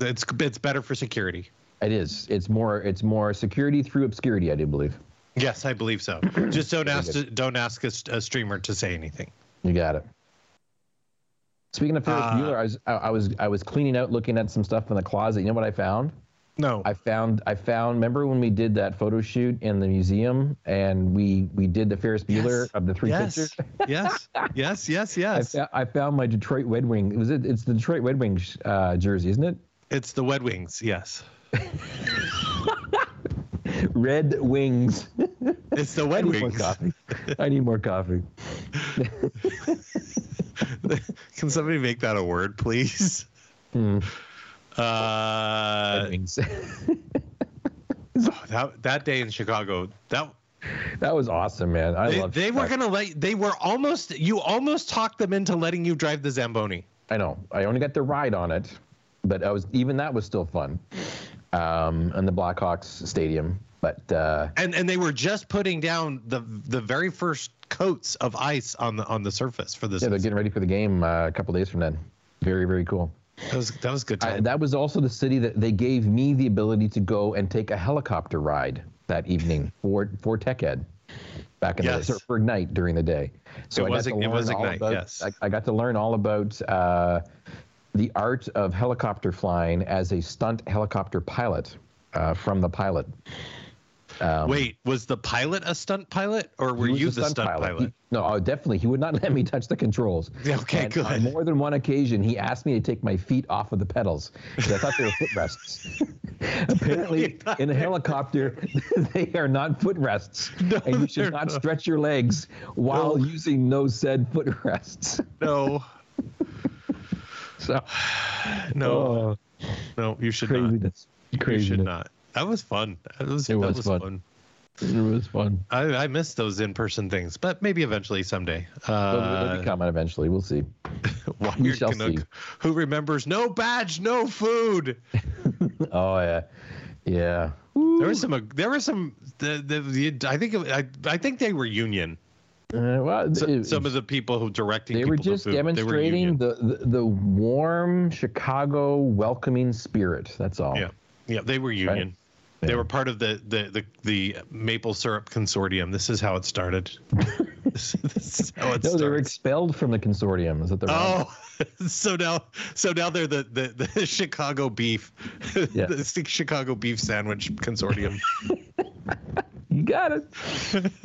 it's it's better for security. It is. It's more. It's more security through obscurity. I do believe. Yes, I believe so. [CLEARS THROAT] Just don't ask don't ask a, a streamer to say anything. You got it. Speaking of Ferris Uh, Bueller, I was I, I was I was cleaning out, looking at some stuff in the closet. You know what I found? No. I found I found. Remember when we did that photo shoot in the museum and we we did the Ferris Bueller Yes. of the three yes. pictures. [LAUGHS] yes. Yes. Yes. I, Yes. fou- I found my Detroit Red Wing. Was it? It's the Detroit Red Wings uh, jersey, isn't it? It's the Red Wings. Yes. [LAUGHS] Red Wings. It's the Red [LAUGHS] Wings. coffee. I need more coffee. [LAUGHS] Can somebody make that a word, please? Hmm. Uh, [LAUGHS] oh, that that day in Chicago, that that was awesome, man. I they, love. they were gonna let they were almost you almost talked them into letting you drive the Zamboni. I know. I only got the ride on it, but I was even that was still fun. Um, in the Blackhawks stadium, but uh, and and they were just putting down the the very first coats of ice on the on the surface for this. yeah, they're getting ready for the game uh, a couple days from then. Very, very cool. that was that was good. I, Time. that was also the city that they gave me the ability to go and take a helicopter ride that evening for for Tech Ed back in Yes. the for Ignite during the day. So It I was- got to it was learn all Ignite, about, yes. I, I got to learn all about uh, the art of helicopter flying as a stunt helicopter pilot uh, from the pilot. Um, Wait, was the pilot a stunt pilot, or were you the stunt, pilot? He- no, oh, definitely. He would not [LAUGHS] let me touch the controls. Okay, And good. On more than one occasion, he asked me to take my feet off of the pedals because I thought they were footrests. [LAUGHS] Apparently, [LAUGHS] in a helicopter, they are not footrests, and you should not not. stretch your legs while No. using those said footrests. no, So, [SIGHS] no, oh, no. You should not. craziness, You should not. That was fun. That was, It that was was fun. fun. It was fun. I, I miss those in-person things, but maybe eventually someday. Uh, be coming eventually. We'll see. [LAUGHS] Wired we shall Canuck, see. who remembers no badge, no food. [LAUGHS] Oh yeah, yeah. There was some. There were some. The, the, the I think. it- I, I think they were union. Uh, well, So, it- some of the people who directing. they were just food, they were demonstrating the, the the warm Chicago welcoming spirit. That's all. Yeah, yeah, they were union. They Yeah. were part of the, the the the maple syrup consortium. This is how it started. [LAUGHS] this, this is how it No, they were expelled from the consortium. Is that the oh, wrong? Oh, [LAUGHS] so now, so now they're the the, the [LAUGHS] Chicago beef, Yeah. the Chicago beef sandwich consortium. You got it.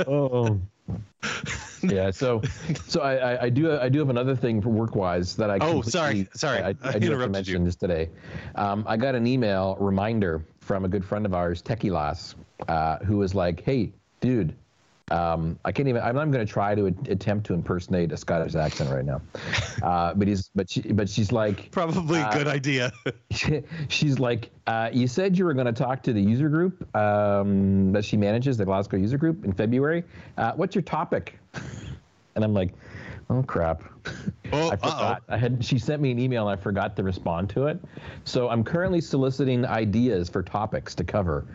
oh. [LAUGHS] Yeah. So, so I, I, I do I do have another thing for work wise that I. Oh, sorry, sorry. I, I, I do have to interrupted you. mention just today. Um, I got an email reminder from a good friend of ours, Techie uh, who was like, "Hey, dude." Um, I can't even. I'm not going to try to attempt to impersonate a Scottish accent right now. Uh, but he's, but she, but she's like, Probably a good idea. [LAUGHS] [LAUGHS] she's like, uh, you said you were going to talk to the user group um, that she manages, the Glasgow user group, in February. Uh, what's your topic? [LAUGHS] And I'm like, oh crap. Oh, I forgot. I had she sent me an email and I forgot to respond to it. So I'm currently soliciting ideas for topics to cover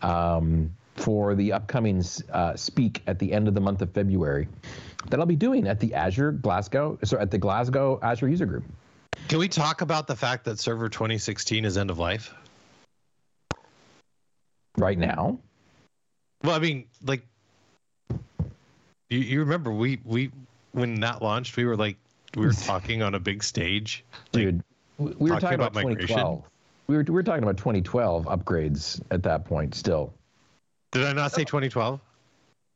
um, for the upcoming uh, speak at the end of the month of February that I'll be doing at the Azure Glasgow, sorry, at the Glasgow Azure user group. Can we talk about the fact that Server 2016 is end of life? Right now, Well, I mean, like, you, you remember we we when that launched, we were like we were talking on a big stage. Like, [LAUGHS] dude. we we were talking talking about, about migration? 2012. We were we were talking about 2012 upgrades at that point. Still, Did I not say 2012?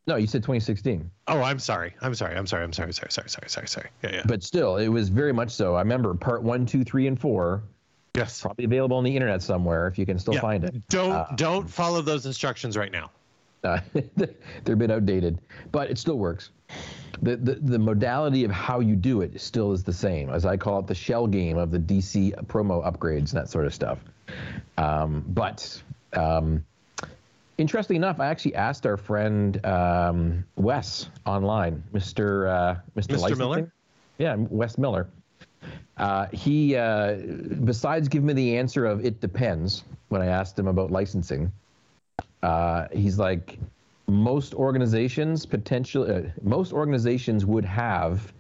no, you said 2016, Oh, I'm sorry. I'm sorry. I'm sorry. I'm sorry. Sorry. Sorry. Sorry. Sorry. Sorry. Yeah. Yeah. but still, it was very much so. I remember part one, two, three, and four Yes. probably available on the internet somewhere if you can still Yeah. find it. Don't Uh, don't [LAUGHS] follow those instructions right now. Uh, [LAUGHS] they're a bit outdated, but it still works. The, the the modality of how you do it still is the same, as I call it the shell game of the DC promo upgrades and that sort of stuff. Um, but um, interesting enough, I actually asked our friend um, Wes online, Mr. Uh, Mr. Mr. Miller? Yeah, Wes Miller. Uh, he, uh, besides giving me the answer of it depends when I asked him about licensing, uh, he's like, most organizations potential, uh, most organizations would have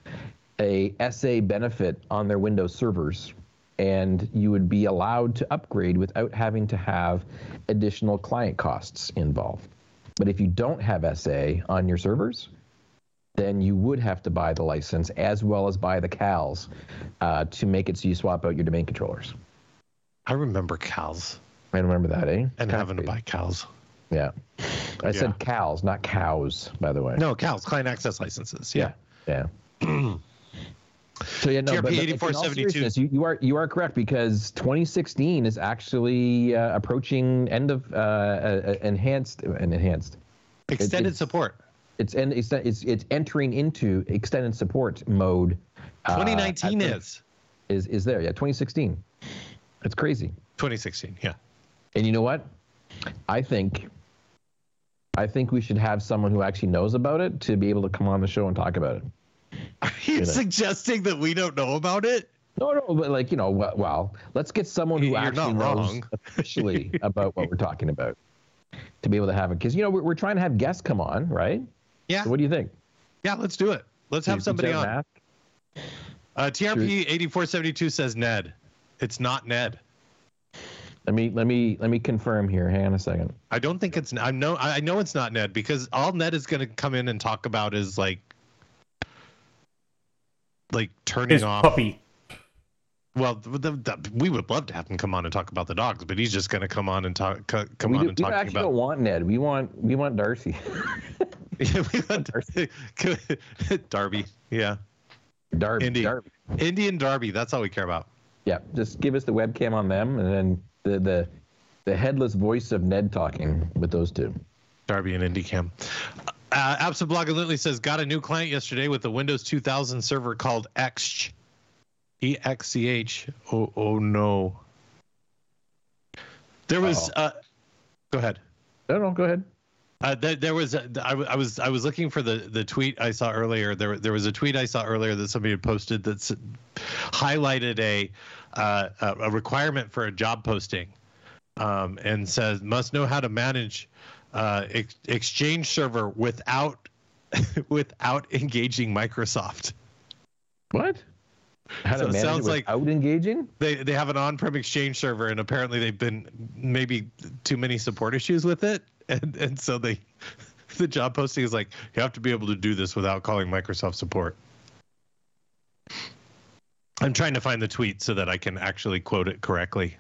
a SA benefit on their Windows servers, and you would be allowed to upgrade without having to have additional client costs involved. But if you don't have SA on your servers, then you would have to buy the license as well as buy the CALs uh, to make it so you swap out your domain controllers. I remember Cal's. I remember that, eh? and having to buy cows. Yeah. I said cows, not cows, by the way. No, cows, client access licenses. Yeah. Yeah. [CLEARS THROAT] so yeah, no, TRP but, but in all 8472. seriousness, you, you are you are correct because 2016 is actually uh, approaching end of uh, uh, enhanced and enhanced. Extended it's- support. It's and it's, it's it's entering into extended support mode. uh, 2019 at is is is there? Yeah, 2016. It's crazy. 2016. Yeah. And you know what? I think I think we should have someone who actually knows about it to be able to come on the show and talk about it. [LAUGHS] Are you know. suggesting that we don't know about it? No, no, but like you know, well, well let's get someone who You're actually knows wrong. [LAUGHS] officially about what we're talking about to be able to have it. Because you know we're, we're trying to have guests come on, right? Yeah. So what do you think? Yeah, let's do it. Let's have somebody on. Uh, TRP 8472 says Ned. It's not Ned. Let me let me let me confirm here. Hang on a second. I don't think it's. I know. I know it's not Ned because all Ned is going to come in and talk about is like, like turning His off. puppy. Well, the, the, the- we would love to have him come on and talk about the dogs, but he's just going to come on and talk. co- Come we on do, and we talk actually don't want Ned. We want we want Darcy. [LAUGHS] Yeah, we want [LAUGHS] [LAUGHS] Darby. Yeah, Darby. Indy. Darby. Indian Darby. That's all we care about. Yeah, just give us the webcam on them, and then the the the headless voice of Ned talking with those two. Darby and IndyCam. Uh, Lindley says got a new client yesterday with a Windows 2000 server called Exch. E X C H. Oh oh no. There was. Uh, go ahead. No, no, go ahead. Uh, there, there was. A, I, w- I was. I was looking for the the tweet I saw earlier. There there was a tweet I saw earlier that somebody had posted that highlighted a uh, a requirement for a job posting, um, and says must know how to manage uh, ex- Exchange server without [LAUGHS] without engaging Microsoft. What? How So it sounds it like- without engaging? They they have an on-prem Exchange server, and apparently they've been maybe too many support issues with it, and and so they [LAUGHS] the job posting is like you have to be able to do this without calling Microsoft support. I'm trying to find the tweet so that I can actually quote it correctly.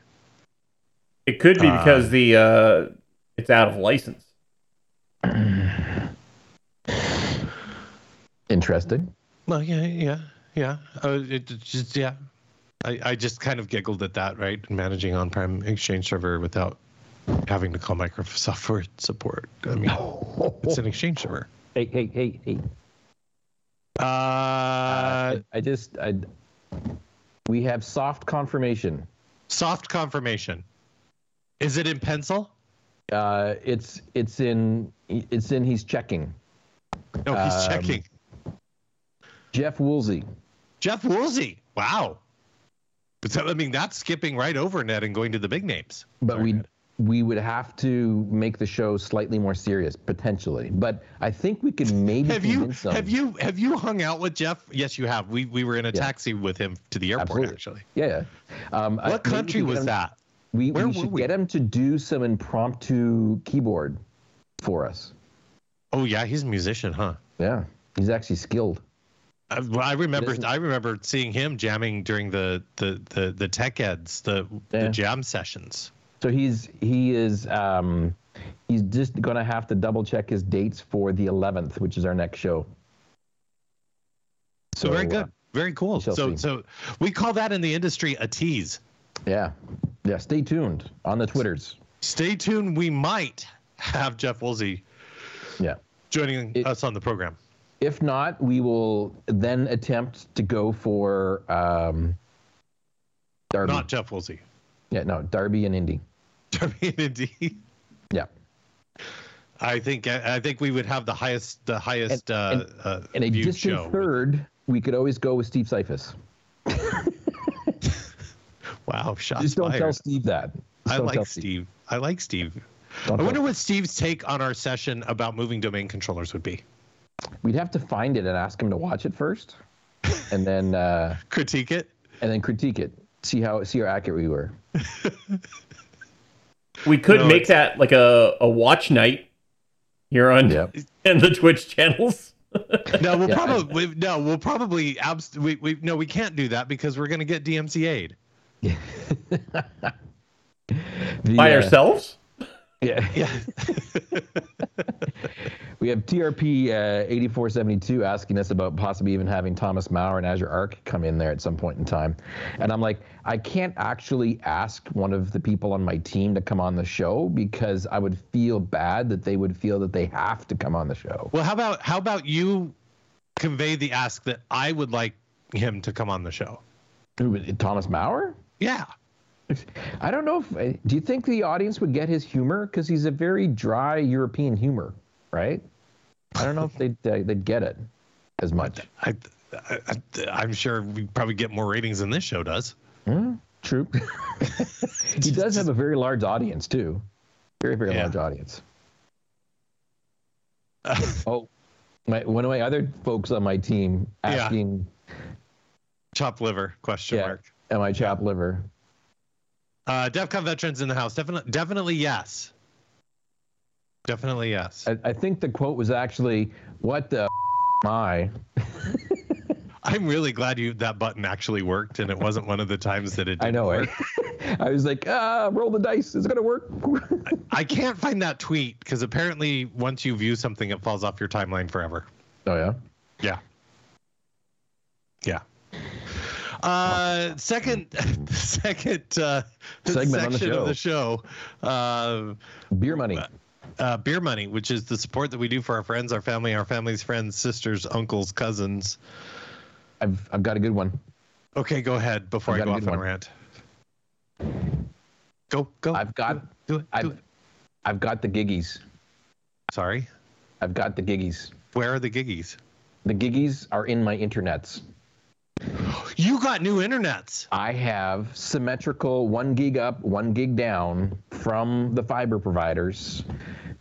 It could be Uh, because the uh, it's out of license. [SIGHS] Interesting. Well, yeah, yeah, yeah. Uh, it it just yeah. I, I just kind of giggled at that, right? Managing on-prem Exchange server without having to call Microsoft [LAUGHS] for support. I mean, [LAUGHS] it's an Exchange server. Hey, hey, hey, hey. Uh, I, I just, I, we have soft confirmation. soft confirmation. Is it in pencil? Uh, it's, it's in, it's in. He's checking. No, he's Um, checking. Jeff Woolsey. Jeff Woolsey. Wow. But so, I mean, that's skipping right over Ned and going to the big names. But Sorry, we, Ned. we would have to make the show slightly more serious potentially. But I think we could maybe have you them. have you have you hung out with Jeff? Yes, you have. We we were in a Yeah. taxi with him to the airport Absolutely. actually. Yeah. yeah. Um, What we country was that? We, Where we should we? get him to do some impromptu keyboard for us. Oh yeah, he's a musician, huh? Yeah, he's actually skilled. I, well, I remember I remember seeing him jamming during the the the, the tech eds, the Yeah. the jam sessions. So he's he is um, he's just gonna have to double check his dates for the 11th, which is our next show. So, very uh, good. Very cool. So see. so we call that in the industry a tease. yeah, yeah. Stay tuned on the twitters. Stay tuned. We might have Jeff Woolsey Yeah. joining It- us on the program. If not, we will then attempt to go for um, Darby. Not Jeff Woolsey. yeah, no, Darby and Indy. [LAUGHS] Darby and Indy. Yeah. I think I think we would have the highest the highest And- uh, uh, And a distant show. third, we could always go with Steve Syfuhs. [LAUGHS] Wow, shots Just don't fired. tell Steve that. Just I like tell Steve. I like Steve. Don't I tell wonder what Steve's take on our session about moving domain controllers would be. We'd have to find it and ask him to watch it first, and then uh, [LAUGHS] Critique it. and then critique it. See how see how accurate we were. [LAUGHS] We could No, make it's- that like a, a watch night here on Yep. [LAUGHS] and the Twitch channels. No, we'll Yeah, probably we, no, we'll probably abs- we, we no, we can't do that because we're going to get DMCA'd. Yeah, [LAUGHS] The, By uh, ourselves? [LAUGHS] Yeah. Yeah. [LAUGHS] We have TRP uh, 8472 asking us about possibly even having Thomas Maurer and Azure Arc come in there at some point in time. And I'm like, I can't actually ask one of the people on my team to come on the show because I would feel bad that they would feel that they have to come on the show. well, how about how about you convey the ask that I would like him to come on the show? Who, Thomas Maurer? Yeah. I don't know if. Do you think the audience would get his humor? Because he's a very dry European humor, right? I don't know if they'd, uh, they'd get it as much. I, I, am sure we probably get more ratings than this show does. Hmm, true. [LAUGHS] he does have a very large audience too. Very, very Yeah. large audience. oh, my one of my other folks on my team Yeah. asking, Chopped liver? Question Yeah. mark. "Am I chapped liver?" Uh, DefCon veterans in the house. Definitely, definitely yes. Definitely yes. I, I think the quote was actually, "What the f- am I?" [LAUGHS] I'm really glad you that button actually worked, and it wasn't one of the times that it. Didn't I know work. it. [LAUGHS] I was like, "Ah, roll the dice. It's gonna work." [LAUGHS] I can't find that tweet because apparently once you view something, it falls off your timeline forever. oh yeah. Yeah. Yeah. Uh, second, [LAUGHS] second uh, Segment on the section of the show, uh, Beer money. uh, beer money, which is the support that we do for our friends, our family, our family's friends, sisters, uncles, cousins. I've I've got a good one. Okay, go ahead before I've I go off on a rant. Go, go. I've got do it. Do I've it. I've got the giggies. Sorry. I've got the giggies. Where are the giggies? The giggies are in my internets. You got new internets. I have symmetrical one gig up, one gig down from the fiber providers.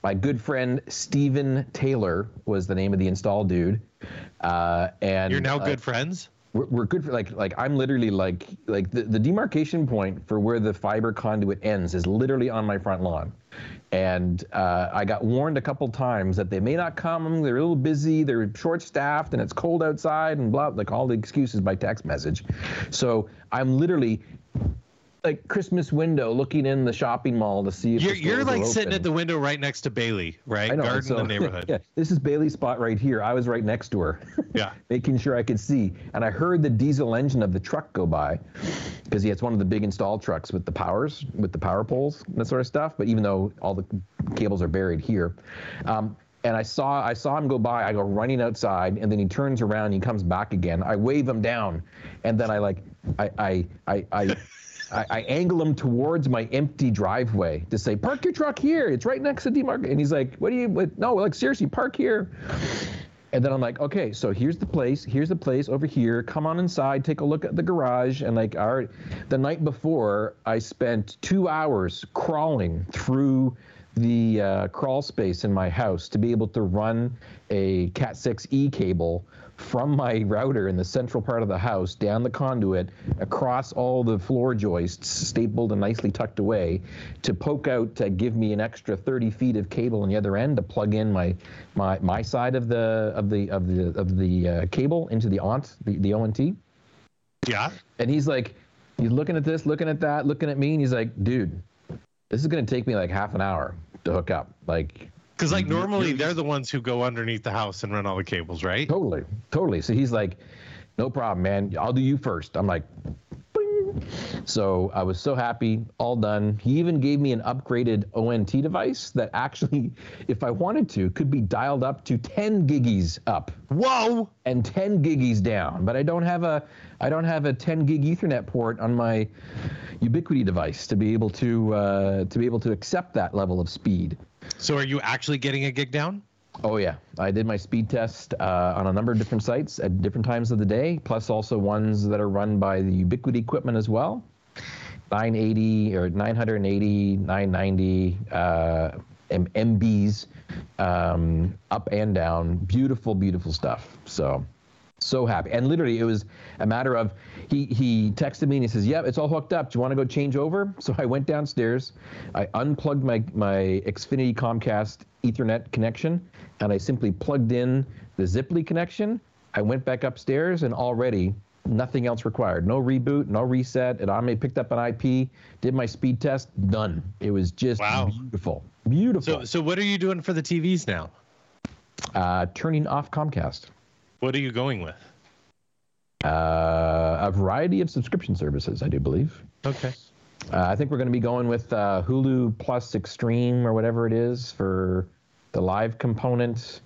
My good friend Steven Taylor was the name of the install dude. Uh, and You're now uh, good friends. we're, we're good for like like I'm literally like like the, the demarcation point for where the fiber conduit ends is literally on my front lawn. And uh, I got warned a couple times that they may not come. They're a little busy. They're short-staffed, and it's cold outside, and blah, like all the excuses by text message. So I'm literally like Christmas window looking in the shopping mall to see if You're, the you're like sitting open. at the window right next to Bailey, right? I know. Garden so- the [LAUGHS] neighborhood. yeah, this is Bailey's spot right here. I was right next to her. [LAUGHS] Yeah. making sure I could see. And I heard the diesel engine of the truck go by because yeah, it's one of the big install trucks with the powers, with the power poles and that sort of stuff. But even though all the cables are buried here, um, and I saw I saw him go by. I go running outside, and then he turns around. And he comes back again. I wave him down, and then I like I I I. I I, I angle him towards my empty driveway to say, "Park your truck here. It's right next to Demarc." And he's like, "What do you? What, no, like seriously, park here." And then I'm like, okay, so here's the place. Here's the place over here. Come on inside, take a look at the garage. And like, right, the night before, I spent two hours crawling through the uh, crawl space in my house to be able to run a Cat 6e cable from my router in the central part of the house down the conduit across all the floor joists stapled and nicely tucked away to poke out to give me an extra 30 feet of cable on the other end to plug in my my my side of the of the of the of the uh, cable into the ONT the, the ONT Yeah. and he's like he's looking at this looking at that looking at me and he's like dude this is going to take me like half an hour to hook up like Because like normally they're the ones who go underneath the house and run all the cables, right? Totally, totally. So he's like, "No problem, man. I'll do you first. I'm like. So I was so happy, all done. He even gave me an upgraded ONT device that actually, if I wanted to, could be dialed up to 10 giggies up Whoa! and 10 giggies down. But I don't have a, I don't have a 10 gig Ethernet port on my Ubiquiti device to be able to uh, to be able to accept that level of speed. So are you actually getting a gig down? Oh yeah, I did my speed test uh, on a number of different sites at different times of the day, plus also ones that are run by the Ubiquiti equipment as well. 980 or 980, 990 uh, MBs, um, up and down. Beautiful, beautiful stuff. So, so happy. And literally, it was a matter of he he texted me and he says, "Yep, it's all hooked up. Do you want to go change over?" [LAUGHS] So I went downstairs, I unplugged my my Xfinity Comcast Ethernet connection, and I simply plugged in the Ziply connection. I went back upstairs, and already Nothing else required. No reboot, no reset. And I picked up an IP, did my speed test, done. It was just Wow. beautiful. Beautiful. So, so what are you doing for the TVs now? uh, turning off Comcast. What are you going with? Uh, a variety of subscription services, I do believe. Okay. Uh, I think we're going to be going with uh, Hulu Plus Extreme or whatever it is for the live component.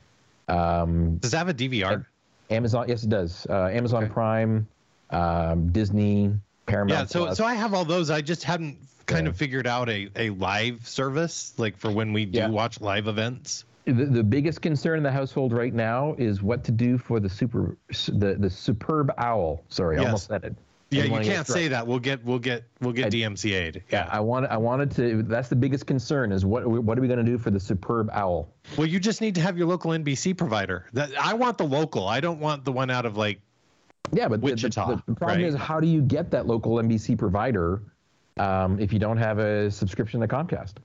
Um, Does that have a DVR? Amazon, yes, it does. Uh, Amazon Okay. Prime, um, Disney, Paramount. Yeah. So, Plus. so I have all those. I just hadn't kind Yeah. of figured out a, a live service like for when we do Yeah. watch live events. The, the biggest concern in the household right now is what to do for the super the the superb owl. Sorry, I almost said it. Yeah, you can't say that. We'll get we'll get we'll get I- DMCA'd. Yeah, I want I wanted to. That's the biggest concern is what what are we going to do for the superb owl? Well, you just need to have your local NBC provider. That I want the local. I don't want the one out of like. Yeah, but the- the- Wichita, the, the problem right? is how do you get that local NBC provider um, if you don't have a subscription to Comcast?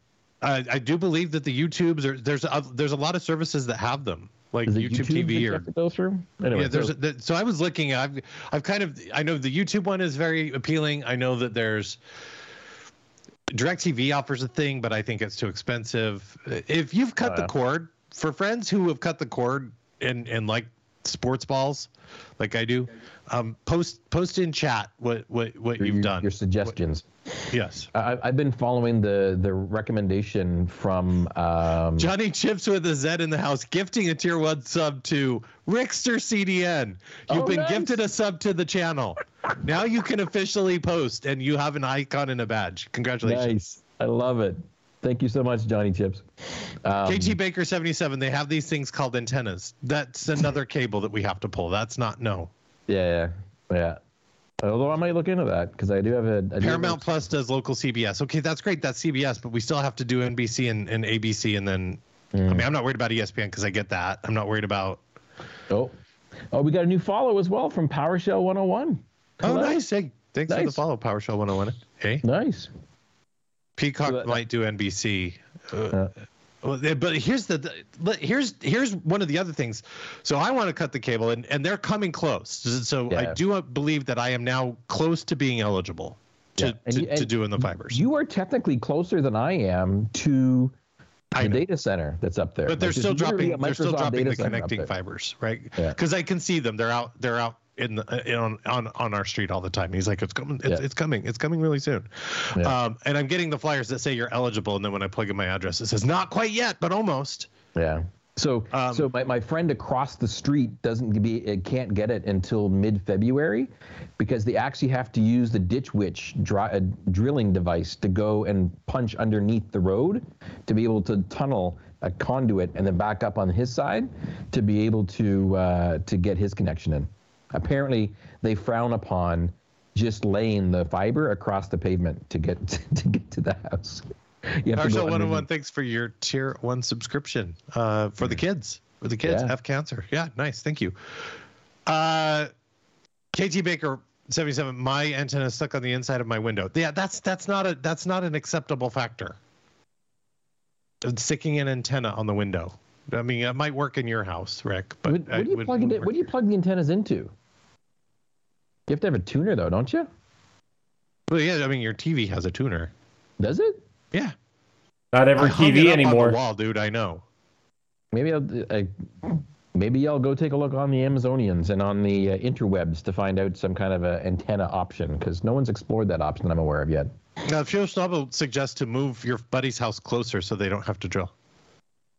I I do believe that the YouTubes are there's a, there's a lot of services that have them like YouTube, YouTube TV or have to go through? Anyway, yeah. There's so- a, the, so I was looking. I've I've kind of I know the YouTube one is very appealing. I know that there's. DirecTV offers a thing, but I think it's too expensive. If you've cut Oh, the cord, for friends who have cut the cord and and like sports balls, like I do, um, post post in chat what what what your, you've done. your suggestions. yes. I, I've been following the the recommendation from um, Johnny Chips with a Z in the house, gifting a tier one sub to Rickster CDN. You've Oh, been nice. gifted a sub to the channel. Now you can officially post, and you have an icon and a badge. Congratulations. Nice. I love it. Thank you so much, Johnny Chips. Um, KT Baker 77, they have these things called antennas. That's another cable that we have to pull. That's not no. Yeah, yeah, yeah. Although I might look into that because I do have a I do have a- Paramount Plus does local CBS. Okay, that's great. That's CBS, but we still have to do NBC and, and ABC. And then, I Mm. mean, I'm not worried about ESPN because I get that. I'm not worried about. Oh, oh, we got a new follow as well from PowerShell 101. Oh, nice. Hey, thanks for the follow, PowerShell 101. Hey. Nice. Peacock So that- might do NBC. Uh, Uh, but here's the, here's here's one of the other things. So I want to cut the cable, and and they're coming close. So I do believe that I am now close to being eligible to Yeah, and to, and to doing the fibers. You are technically closer than I am to the data center that's up there. but they're still dropping. They're still dropping the connecting fibers, right? Yeah. Because I can see them. They're out. They're out in the on on on, on our street all the time. He's like, it's coming. It's, Yeah. it's coming. It's coming really soon. Yeah. Um, and I'm getting the flyers that say you're eligible, and then when I plug in my address, it says not quite yet, but almost. Yeah. So, Um, so my, my friend across the street doesn't be it can't get it until mid February, because they actually have to use the ditch witch dry, uh, drilling device to go and punch underneath the road to be able to tunnel a conduit and then back up on his side to be able to uh, to get his connection in. Apparently, they frown upon just laying the fiber across the pavement to get [LAUGHS] to get to the house. You to Marshall go 101, underneath. thanks for your tier one subscription uh, for the kids. For the kids, Yeah. have cancer. Yeah, nice. Thank you. Uh, KT Baker 77. My antenna is stuck on the inside of my window. Yeah, that's that's not a that's not an acceptable factor. Sticking an antenna on the window. I mean, it might work in your house, Rick. But What, what do you plug it? What do you plug the antennas into? You have to have a tuner though, don't you? Well, yeah, I mean, your TV has a tuner. Does it? Yeah. Not every I hung it TV up on the anymore. wall, dude. I know. Maybe I'll. I, maybe I'll go take a look on the Amazonians and on the uh, interwebs to find out some kind of a antenna option because no one's explored that option that I'm aware of yet. Now, Joe Snobble suggests to move your buddy's house closer so they don't have to drill.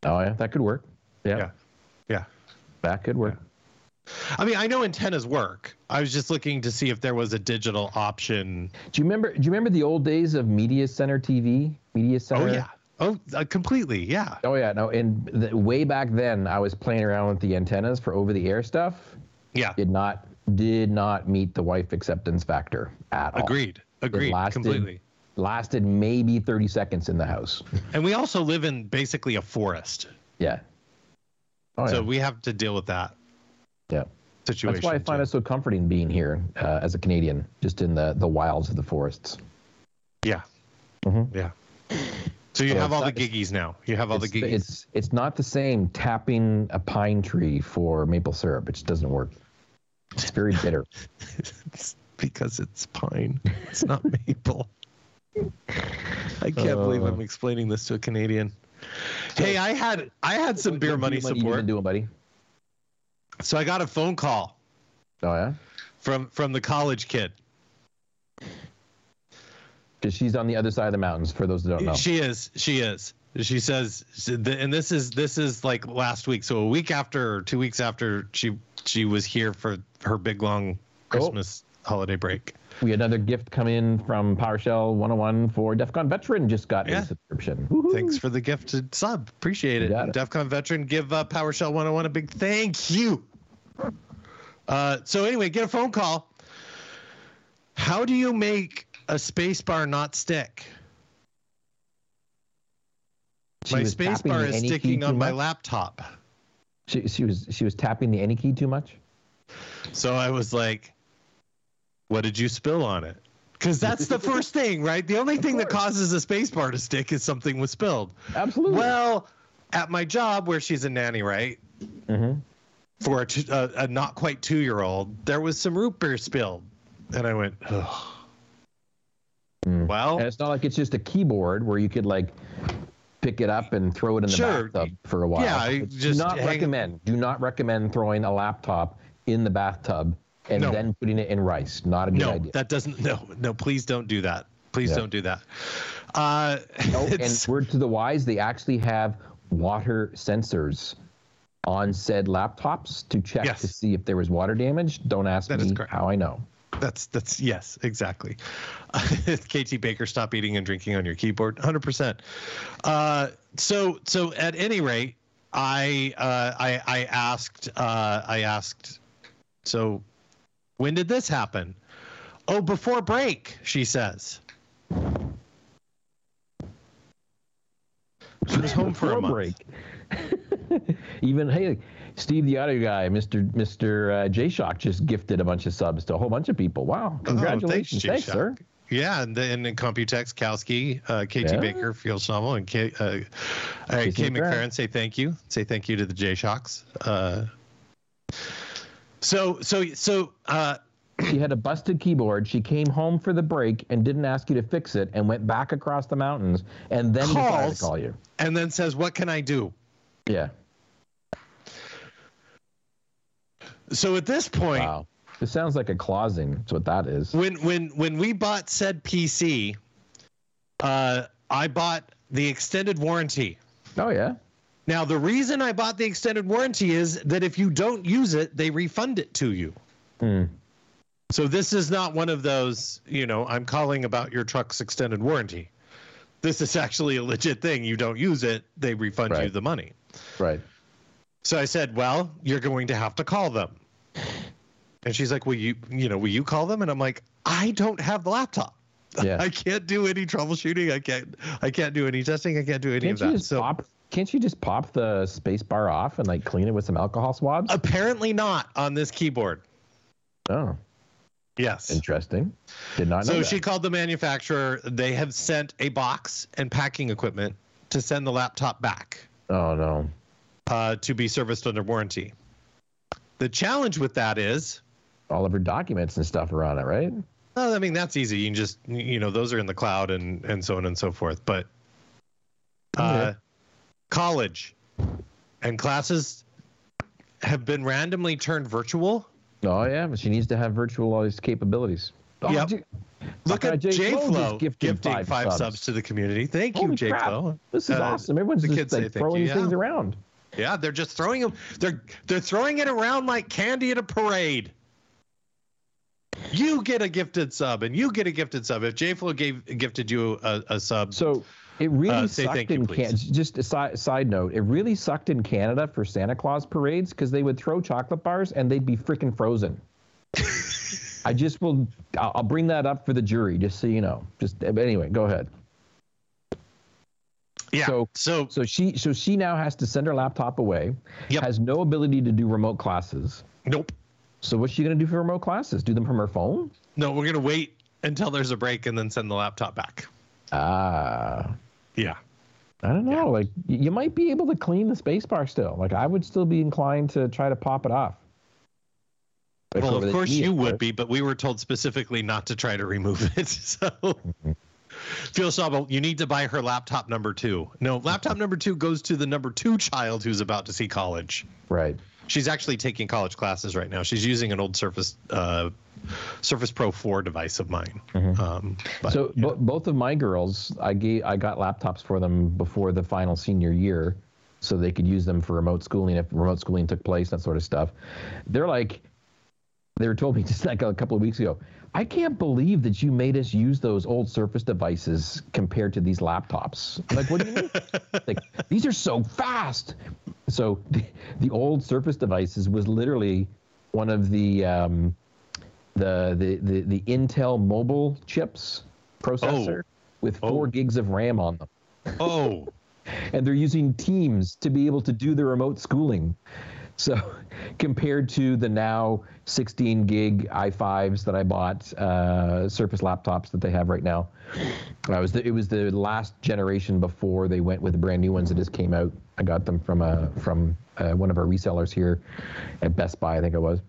Oh yeah, that could work. Yeah, Yeah. Yeah. that could work. I mean, I know antennas work. I was just looking to see if there was a digital option. Do you remember? Do you remember the old days of Media Center TV? Media Center. Oh yeah. Oh, uh, completely. Yeah. Oh yeah. No, and the, way back then, I was playing around with the antennas for over-the-air stuff. Yeah. Did not did not meet the wife acceptance factor at all. Agreed. Agreed. lasted- Completely. lasted maybe 30 seconds in the house. [LAUGHS] And we also live in basically a forest, Yeah. Oh, so yeah. we have to deal with that yeah. situation. That's why I find too. it so comforting being here uh, as a Canadian, just in the, the wilds of the forests. Yeah. Mhm. Yeah. So you So have all the not- giggies now. You have all the giggies. it's it's not the same tapping a pine tree for maple syrup. It just doesn't work. It's very bitter. [LAUGHS] It's because it's pine. It's not [LAUGHS] maple. I can't believe I'm Uh. explaining this to a Canadian. hey, I had I had some beer money What you support. been doing, buddy? So I got a phone call Oh yeah, from from the college kid. because she's on the other side of the mountains. For those that don't know, She is. She is. She says, and this is this is like last week. So a week after, or two weeks after she she was here for her big long Christmas holiday break. we had another gift come in from PowerShell 101 for DEF CON veteran. Just got Yeah. a subscription. Woohoo. Thanks for the gifted sub. Appreciate it. it. DEF CON veteran, give uh, PowerShell 101 a big thank you. Uh, so anyway, get a phone call. How do you make a spacebar not stick? She my spacebar is sticking on my much? laptop. She, she was she was tapping the any key too much. So I was like, what did you spill on it? Because that's the first [LAUGHS] thing, right? The only thing that causes a spacebar to stick is something was spilled. Absolutely. Well, at my job where she's a nanny, right? hmm For a, two, a, a not quite two year old, there was some root beer spilled. And I went, Ugh. Mm. well, And it's not like it's just a keyboard where you could like pick it up and throw it in the Sure. bathtub for a while. Yeah, I just do not hang- recommend. Do not recommend throwing a laptop in the bathtub and No. then putting it in rice. Not a good no, idea. that doesn't, no, no, please don't do that. Please Yeah. don't do that. Uh, [LAUGHS] Oh, and word to the wise, they actually have water sensors on said laptops to check Yes. to see if there was water damage. Don't ask That me how I know. That's that's yes, exactly. [LAUGHS] KT Baker, stop eating and drinking on your keyboard. 100%. Uh, so so at any rate, I uh, I I asked uh, I asked. So when did this happen? Oh, before break, she says. She was home for a month. break. [LAUGHS] [LAUGHS] Even hey, Steve the audio guy, Mr. Mr. Uh, J Shock just gifted a bunch of subs to a whole bunch of people. Wow! Congratulations, Jay thanks, Shock. sir. Yeah, and then in Computex, Kowski, uh, KT Yeah. Baker, Field Shovel, and K, uh, all right, Jason K McFerrin. Say thank you. Say thank you to the J Shocks. Uh, so so so uh, She had a busted keyboard. She came home for the break and didn't ask you to fix it, and went back across the mountains, and then decided Calls. to call you. and then says, "What can I do?" Yeah. So at this point, Wow. This sounds like a clausing. That's what that is. when when when we bought said PC, uh, I bought the extended warranty. Oh yeah. Now the reason I bought the extended warranty is that if you don't use it, they refund it to you. Hmm. So this is not one of those, you know, I'm calling about your truck's extended warranty. This is actually a legit thing. You don't use it, they refund you the money. Right. So I said, "Well, you're going to have to call them." And she's like, "Will you, you know, will you call them?" And I'm like, "I don't have the laptop. [LAUGHS] Yeah. I can't do any troubleshooting. I can't I can't do any testing. I can't do any Can't of you that." just So pop? Can't you just pop the space bar off and like clean it with some alcohol swabs? apparently not on this keyboard. oh, Yes. interesting. Did not know So that. she called the manufacturer. They have sent a box and packing equipment to send the laptop back Oh no. uh, to be serviced under warranty. The challenge with that is, All of her documents and stuff are on it, right? well, I mean, that's easy. You can just, you know, those are in the cloud and and so on and so forth. But uh, college and classes have been randomly turned virtual. Oh yeah, but she needs to have virtual all these capabilities. Oh, Yep. dude, Look at Jay J Flo just Flow gifted gifting five five, subs. subs. to the community. Thank you, Holy J crap. Flow. This is Uh, awesome. Everyone's the just like throwing you, these things yeah. around. Yeah, they're just throwing them. They're they're throwing it around like candy at a parade. You get a gifted sub, and you get a gifted sub. If JFlow gave gifted you a, a sub, So it really Uh, sucked in Canada. Just a side, side note, it really sucked in Canada for Santa Claus parades because they would throw chocolate bars and they'd be freaking frozen. [LAUGHS] I just will. I'll, I'll bring that up for the jury, just so you know. Just anyway, go ahead. yeah. so- So, So she, so she now has to send her laptop away. Yep. Has no ability to do remote classes. nope, So what's she gonna do for remote classes? Do them from her phone? no, we're gonna wait until there's a break and then send the laptop back. Ah. Yeah. I don't know. Yeah. Like you might be able to clean the space bar still. Like I would still be inclined to try to pop it off. Like well, of course you would be, but we were told specifically not to try to remove it. [LAUGHS] So, Mm-hmm. Phil you need to buy her laptop number two. No, laptop number two goes to the number two child who's about to see college. Right. She's actually taking college classes right now. She's using an old Surface uh, Surface Pro 4 device of mine. Um, but, so yeah. bo- both of my girls, I gave, I got laptops for them before the final senior year, so they could use them for remote schooling if remote schooling took place, that sort of stuff. They're like, they were told me [LAUGHS] just like a couple of weeks ago. I can't believe that you made us use those old Surface devices compared to these laptops. Like, what do you mean? [LAUGHS] like these are so fast. So [LAUGHS] the, the old Surface devices was literally one of the um, the, the the the Intel mobile chips processor with four Oh. gigs of RAM on them, oh, [LAUGHS] and they're using Teams to be able to do the remote schooling. So, [LAUGHS] compared to the now 16 gig i5s that I bought, uh, Surface laptops that they have right now, I was the, it was the last generation before they went with the brand new ones that just came out. I got them from a from uh, one of our resellers here at Best Buy, I think it was,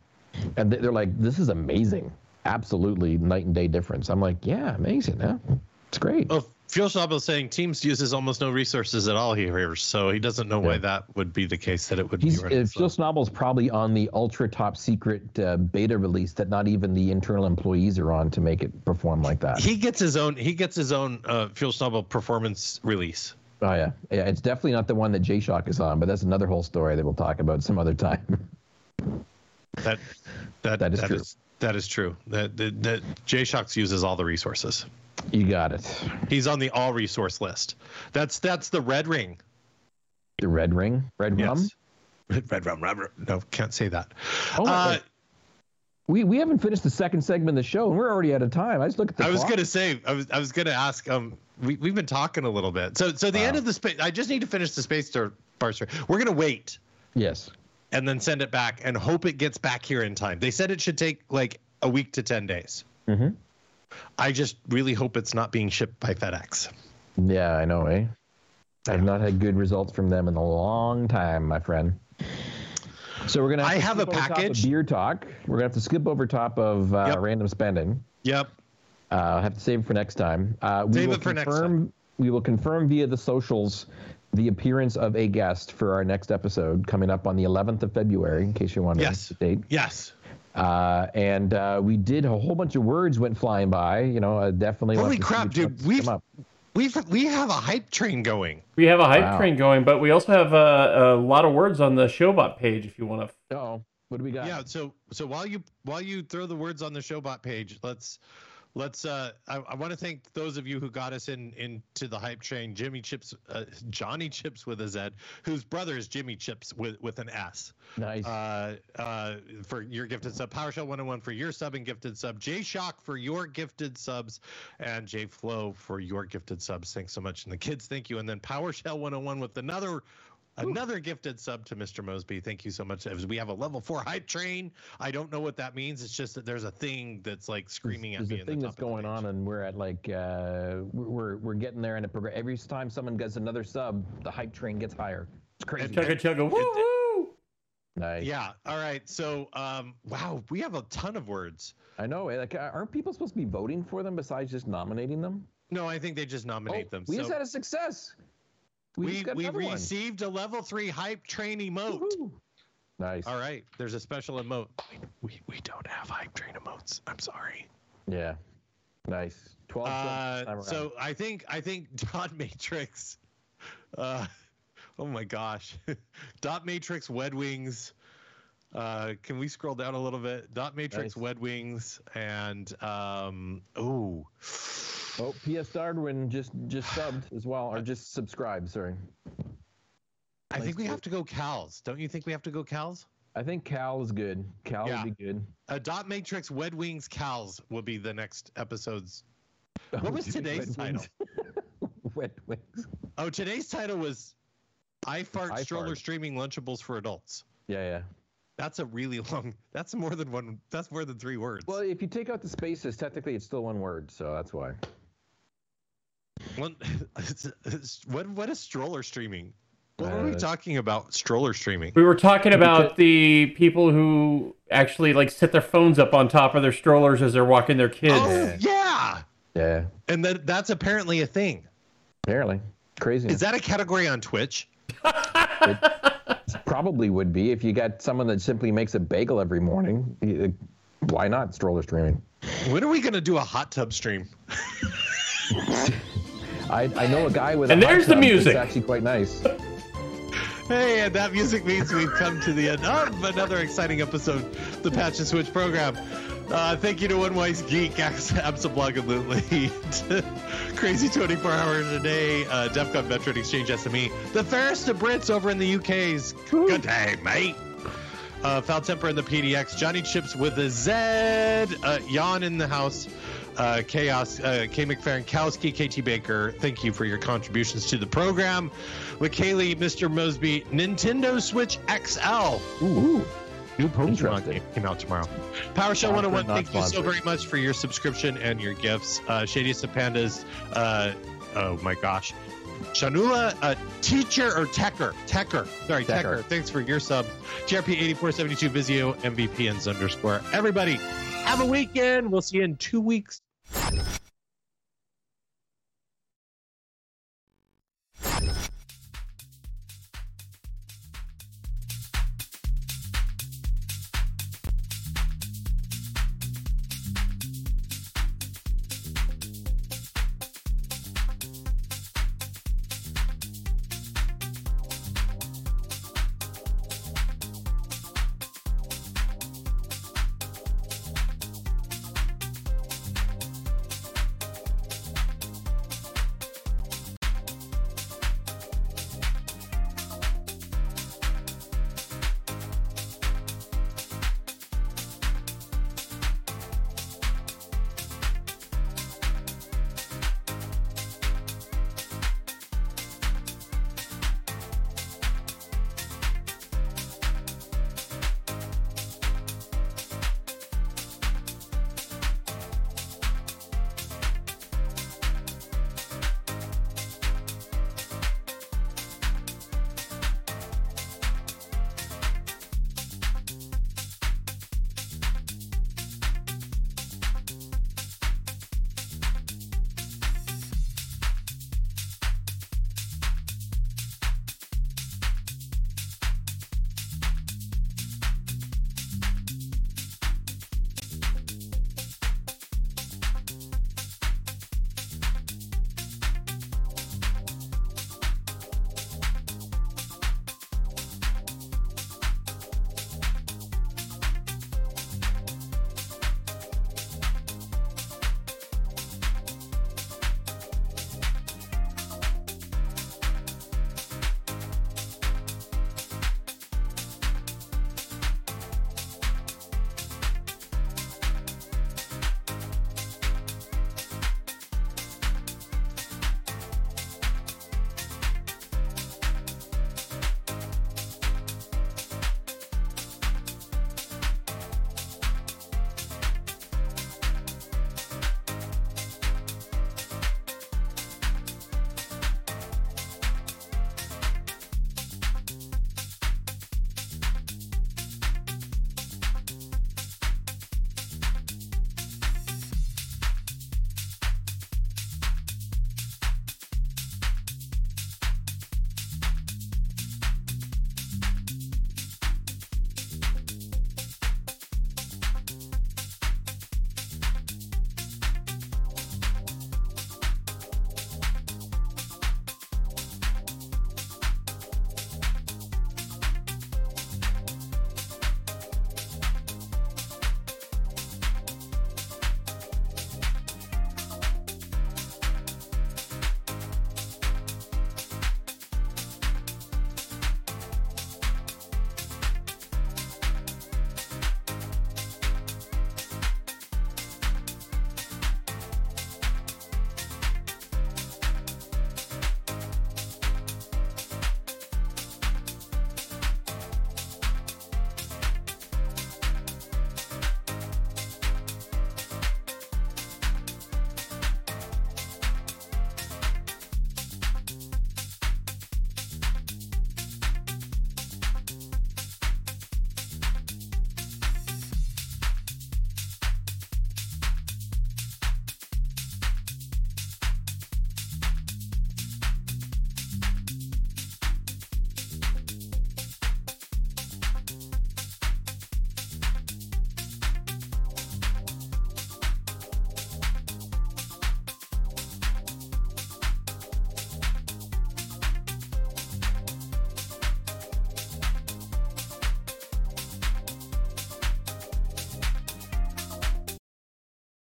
and they- they're like, "This is amazing, absolutely night and day difference." I'm like, "Yeah, amazing, yeah, it's great." Schauble is saying Teams uses almost no resources at all here, so he doesn't know why that would be the case. That it would He's be running uh, slow. Phil Snobel's probably on the ultra top secret uh, beta release that not even the internal employees are on to make it perform like that. He gets his own. He gets his own uh, Schauble performance release. oh yeah, yeah. It's definitely not the one that J Shock is on, but that's another whole story that we'll talk about some other time. [LAUGHS] That that That is true. that is true. That that, that J Shocks uses all the resources. You got it. He's on the all resource list. That's that's the red ring. The red ring, red rum. Yes. [LAUGHS] Red, red rum, red rum. No, can't say that. Oh, my Uh, God. we we haven't finished the second segment of the show, and we're already out of time. I just look at the. I was clock. gonna say, I was, I was gonna ask. Um, we we've been talking a little bit. So, so the end of the space. I just need to finish the space story. We're gonna wait Yes. and then send it back and hope it gets back here in time. They said it should take like a week to ten days. hmm I just really hope it's not being shipped by FedEx. Yeah, I know, eh? I've not had good results from them in a long time, my friend. So we're gonna. Have I to have a skip over top of package. beer talk. We're gonna have to skip over top of uh, Yep. random spending. Yep. Uh, I'll have to save it for next time. Uh, we Save will it for next confirm, We will confirm via the socials the appearance of a guest for our next episode coming up on the 11th of February, in case you want to Yes. date. Yes. Uh, and uh, we did a whole bunch of words went flying by. You know, uh, definitely. Holy want to see crap, dude, we've- We've we have a hype train going. We have a hype Wow. train going, but we also have a, a lot of words on the Showbot page if you want to. Oh, what do we got? Yeah. So so while you while you throw the words on the Showbot page, let's let's. Uh, I, I want to thank those of you who got us in into the hype train. Jimmy Chips, uh, Johnny Chips with a Z, whose brother is Jimmy Chips with with an S. Nice. Uh, uh, for your gifted sub, PowerShell 101 for your sub and gifted sub, J Shock for your gifted subs, and J Flow for your gifted subs. Thanks so much, and the kids, thank you. And then PowerShell 101 with another. Another gifted sub to Mr. Mosby. Thank you so much. We have a level four hype train. I don't know what that means. It's just that there's a thing that's like screaming at There's me. a in the thing top that's of going on, and we're at like uh, we're we're getting there, and it progress. Every time someone gets another sub, the hype train gets higher. It's crazy. Chugga chugga woo woo. nice. Yeah. All right. So, um, wow, we have a ton of words. I know. eh, Like, aren't people supposed to be voting for them besides just nominating them? No, I think they just nominate Oh, them. we so just had a success. We, we we received a level three hype train emote. Woohoo. Nice. All right, there's a special emote. We, we don't have hype train emotes. I'm sorry. Yeah. Nice. Twelve. Uh, so I think I think [LAUGHS] Dot Matrix. Uh, oh my gosh, [LAUGHS] Dot Matrix Wed Wings. Uh, can we scroll down a little bit? Dot Matrix Nice. Wed Wings and um. Oh, Oh, PS Darwin just just subbed as well, or just subscribed. Sorry. I think we have to go Cal's. Don't you think we have to go Cal's? I think Cal is good. Cal Yeah. would be good. A Dot Matrix Wed Wings Cal's will be the next episode's. Oh, what Oh, was dude, today's wet title? [LAUGHS] Wet wings. Oh, today's title was I fart I stroller fart. streaming Lunchables for adults. Yeah, yeah. That's a really long. That's more than one. That's more than three words. Well, if you take out the spaces, technically it's still one word, so that's why. One, [LAUGHS] it's, it's, what what is stroller streaming? What were we Uh, talking about? Stroller streaming. We were talking about the people who actually like set their phones up on top of their strollers as they're walking their kids. Oh yeah, Yeah, and that that's apparently a thing. apparently. Crazy. Is that a category on Twitch? Probably would be if you got someone that simply makes a bagel every morning. Why not stroller streaming? When are we gonna do a hot tub stream? [LAUGHS] I, I know a guy with. And a hot there's the music. that's music. actually quite nice. [LAUGHS] Hey, and that music means we've come to the end of another exciting episode the Patch and Switch program. Uh, thank you to One Wise Geek, Absolutely, [LAUGHS] Crazy 24 Hours a Day, uh, DEF CON Veteran Exchange SME, the fairest of Brits over in the UK's Good day, mate. Uh, Foul Temper in the PDX, Johnny Chips with a Z, uh, Yawn in the house, uh, Chaos, uh, K. McFerrinkowski, KT Baker, thank you for your contributions to the program. McKaylee, Mr. Mosby, Nintendo Switch XL. Ooh, New Pokemon game came out tomorrow. PowerShell 101, not thank you so very much for your subscription and your gifts. Uh, Shadiest of Pandas, uh, oh my gosh. Shanula, uh, teacher or Tecker, Tecker, sorry, Tecker. Tecker. Thanks for your sub. TRP8472, Vizio, MVP, and Underscore. Everybody, have a weekend. We'll see you in two weeks.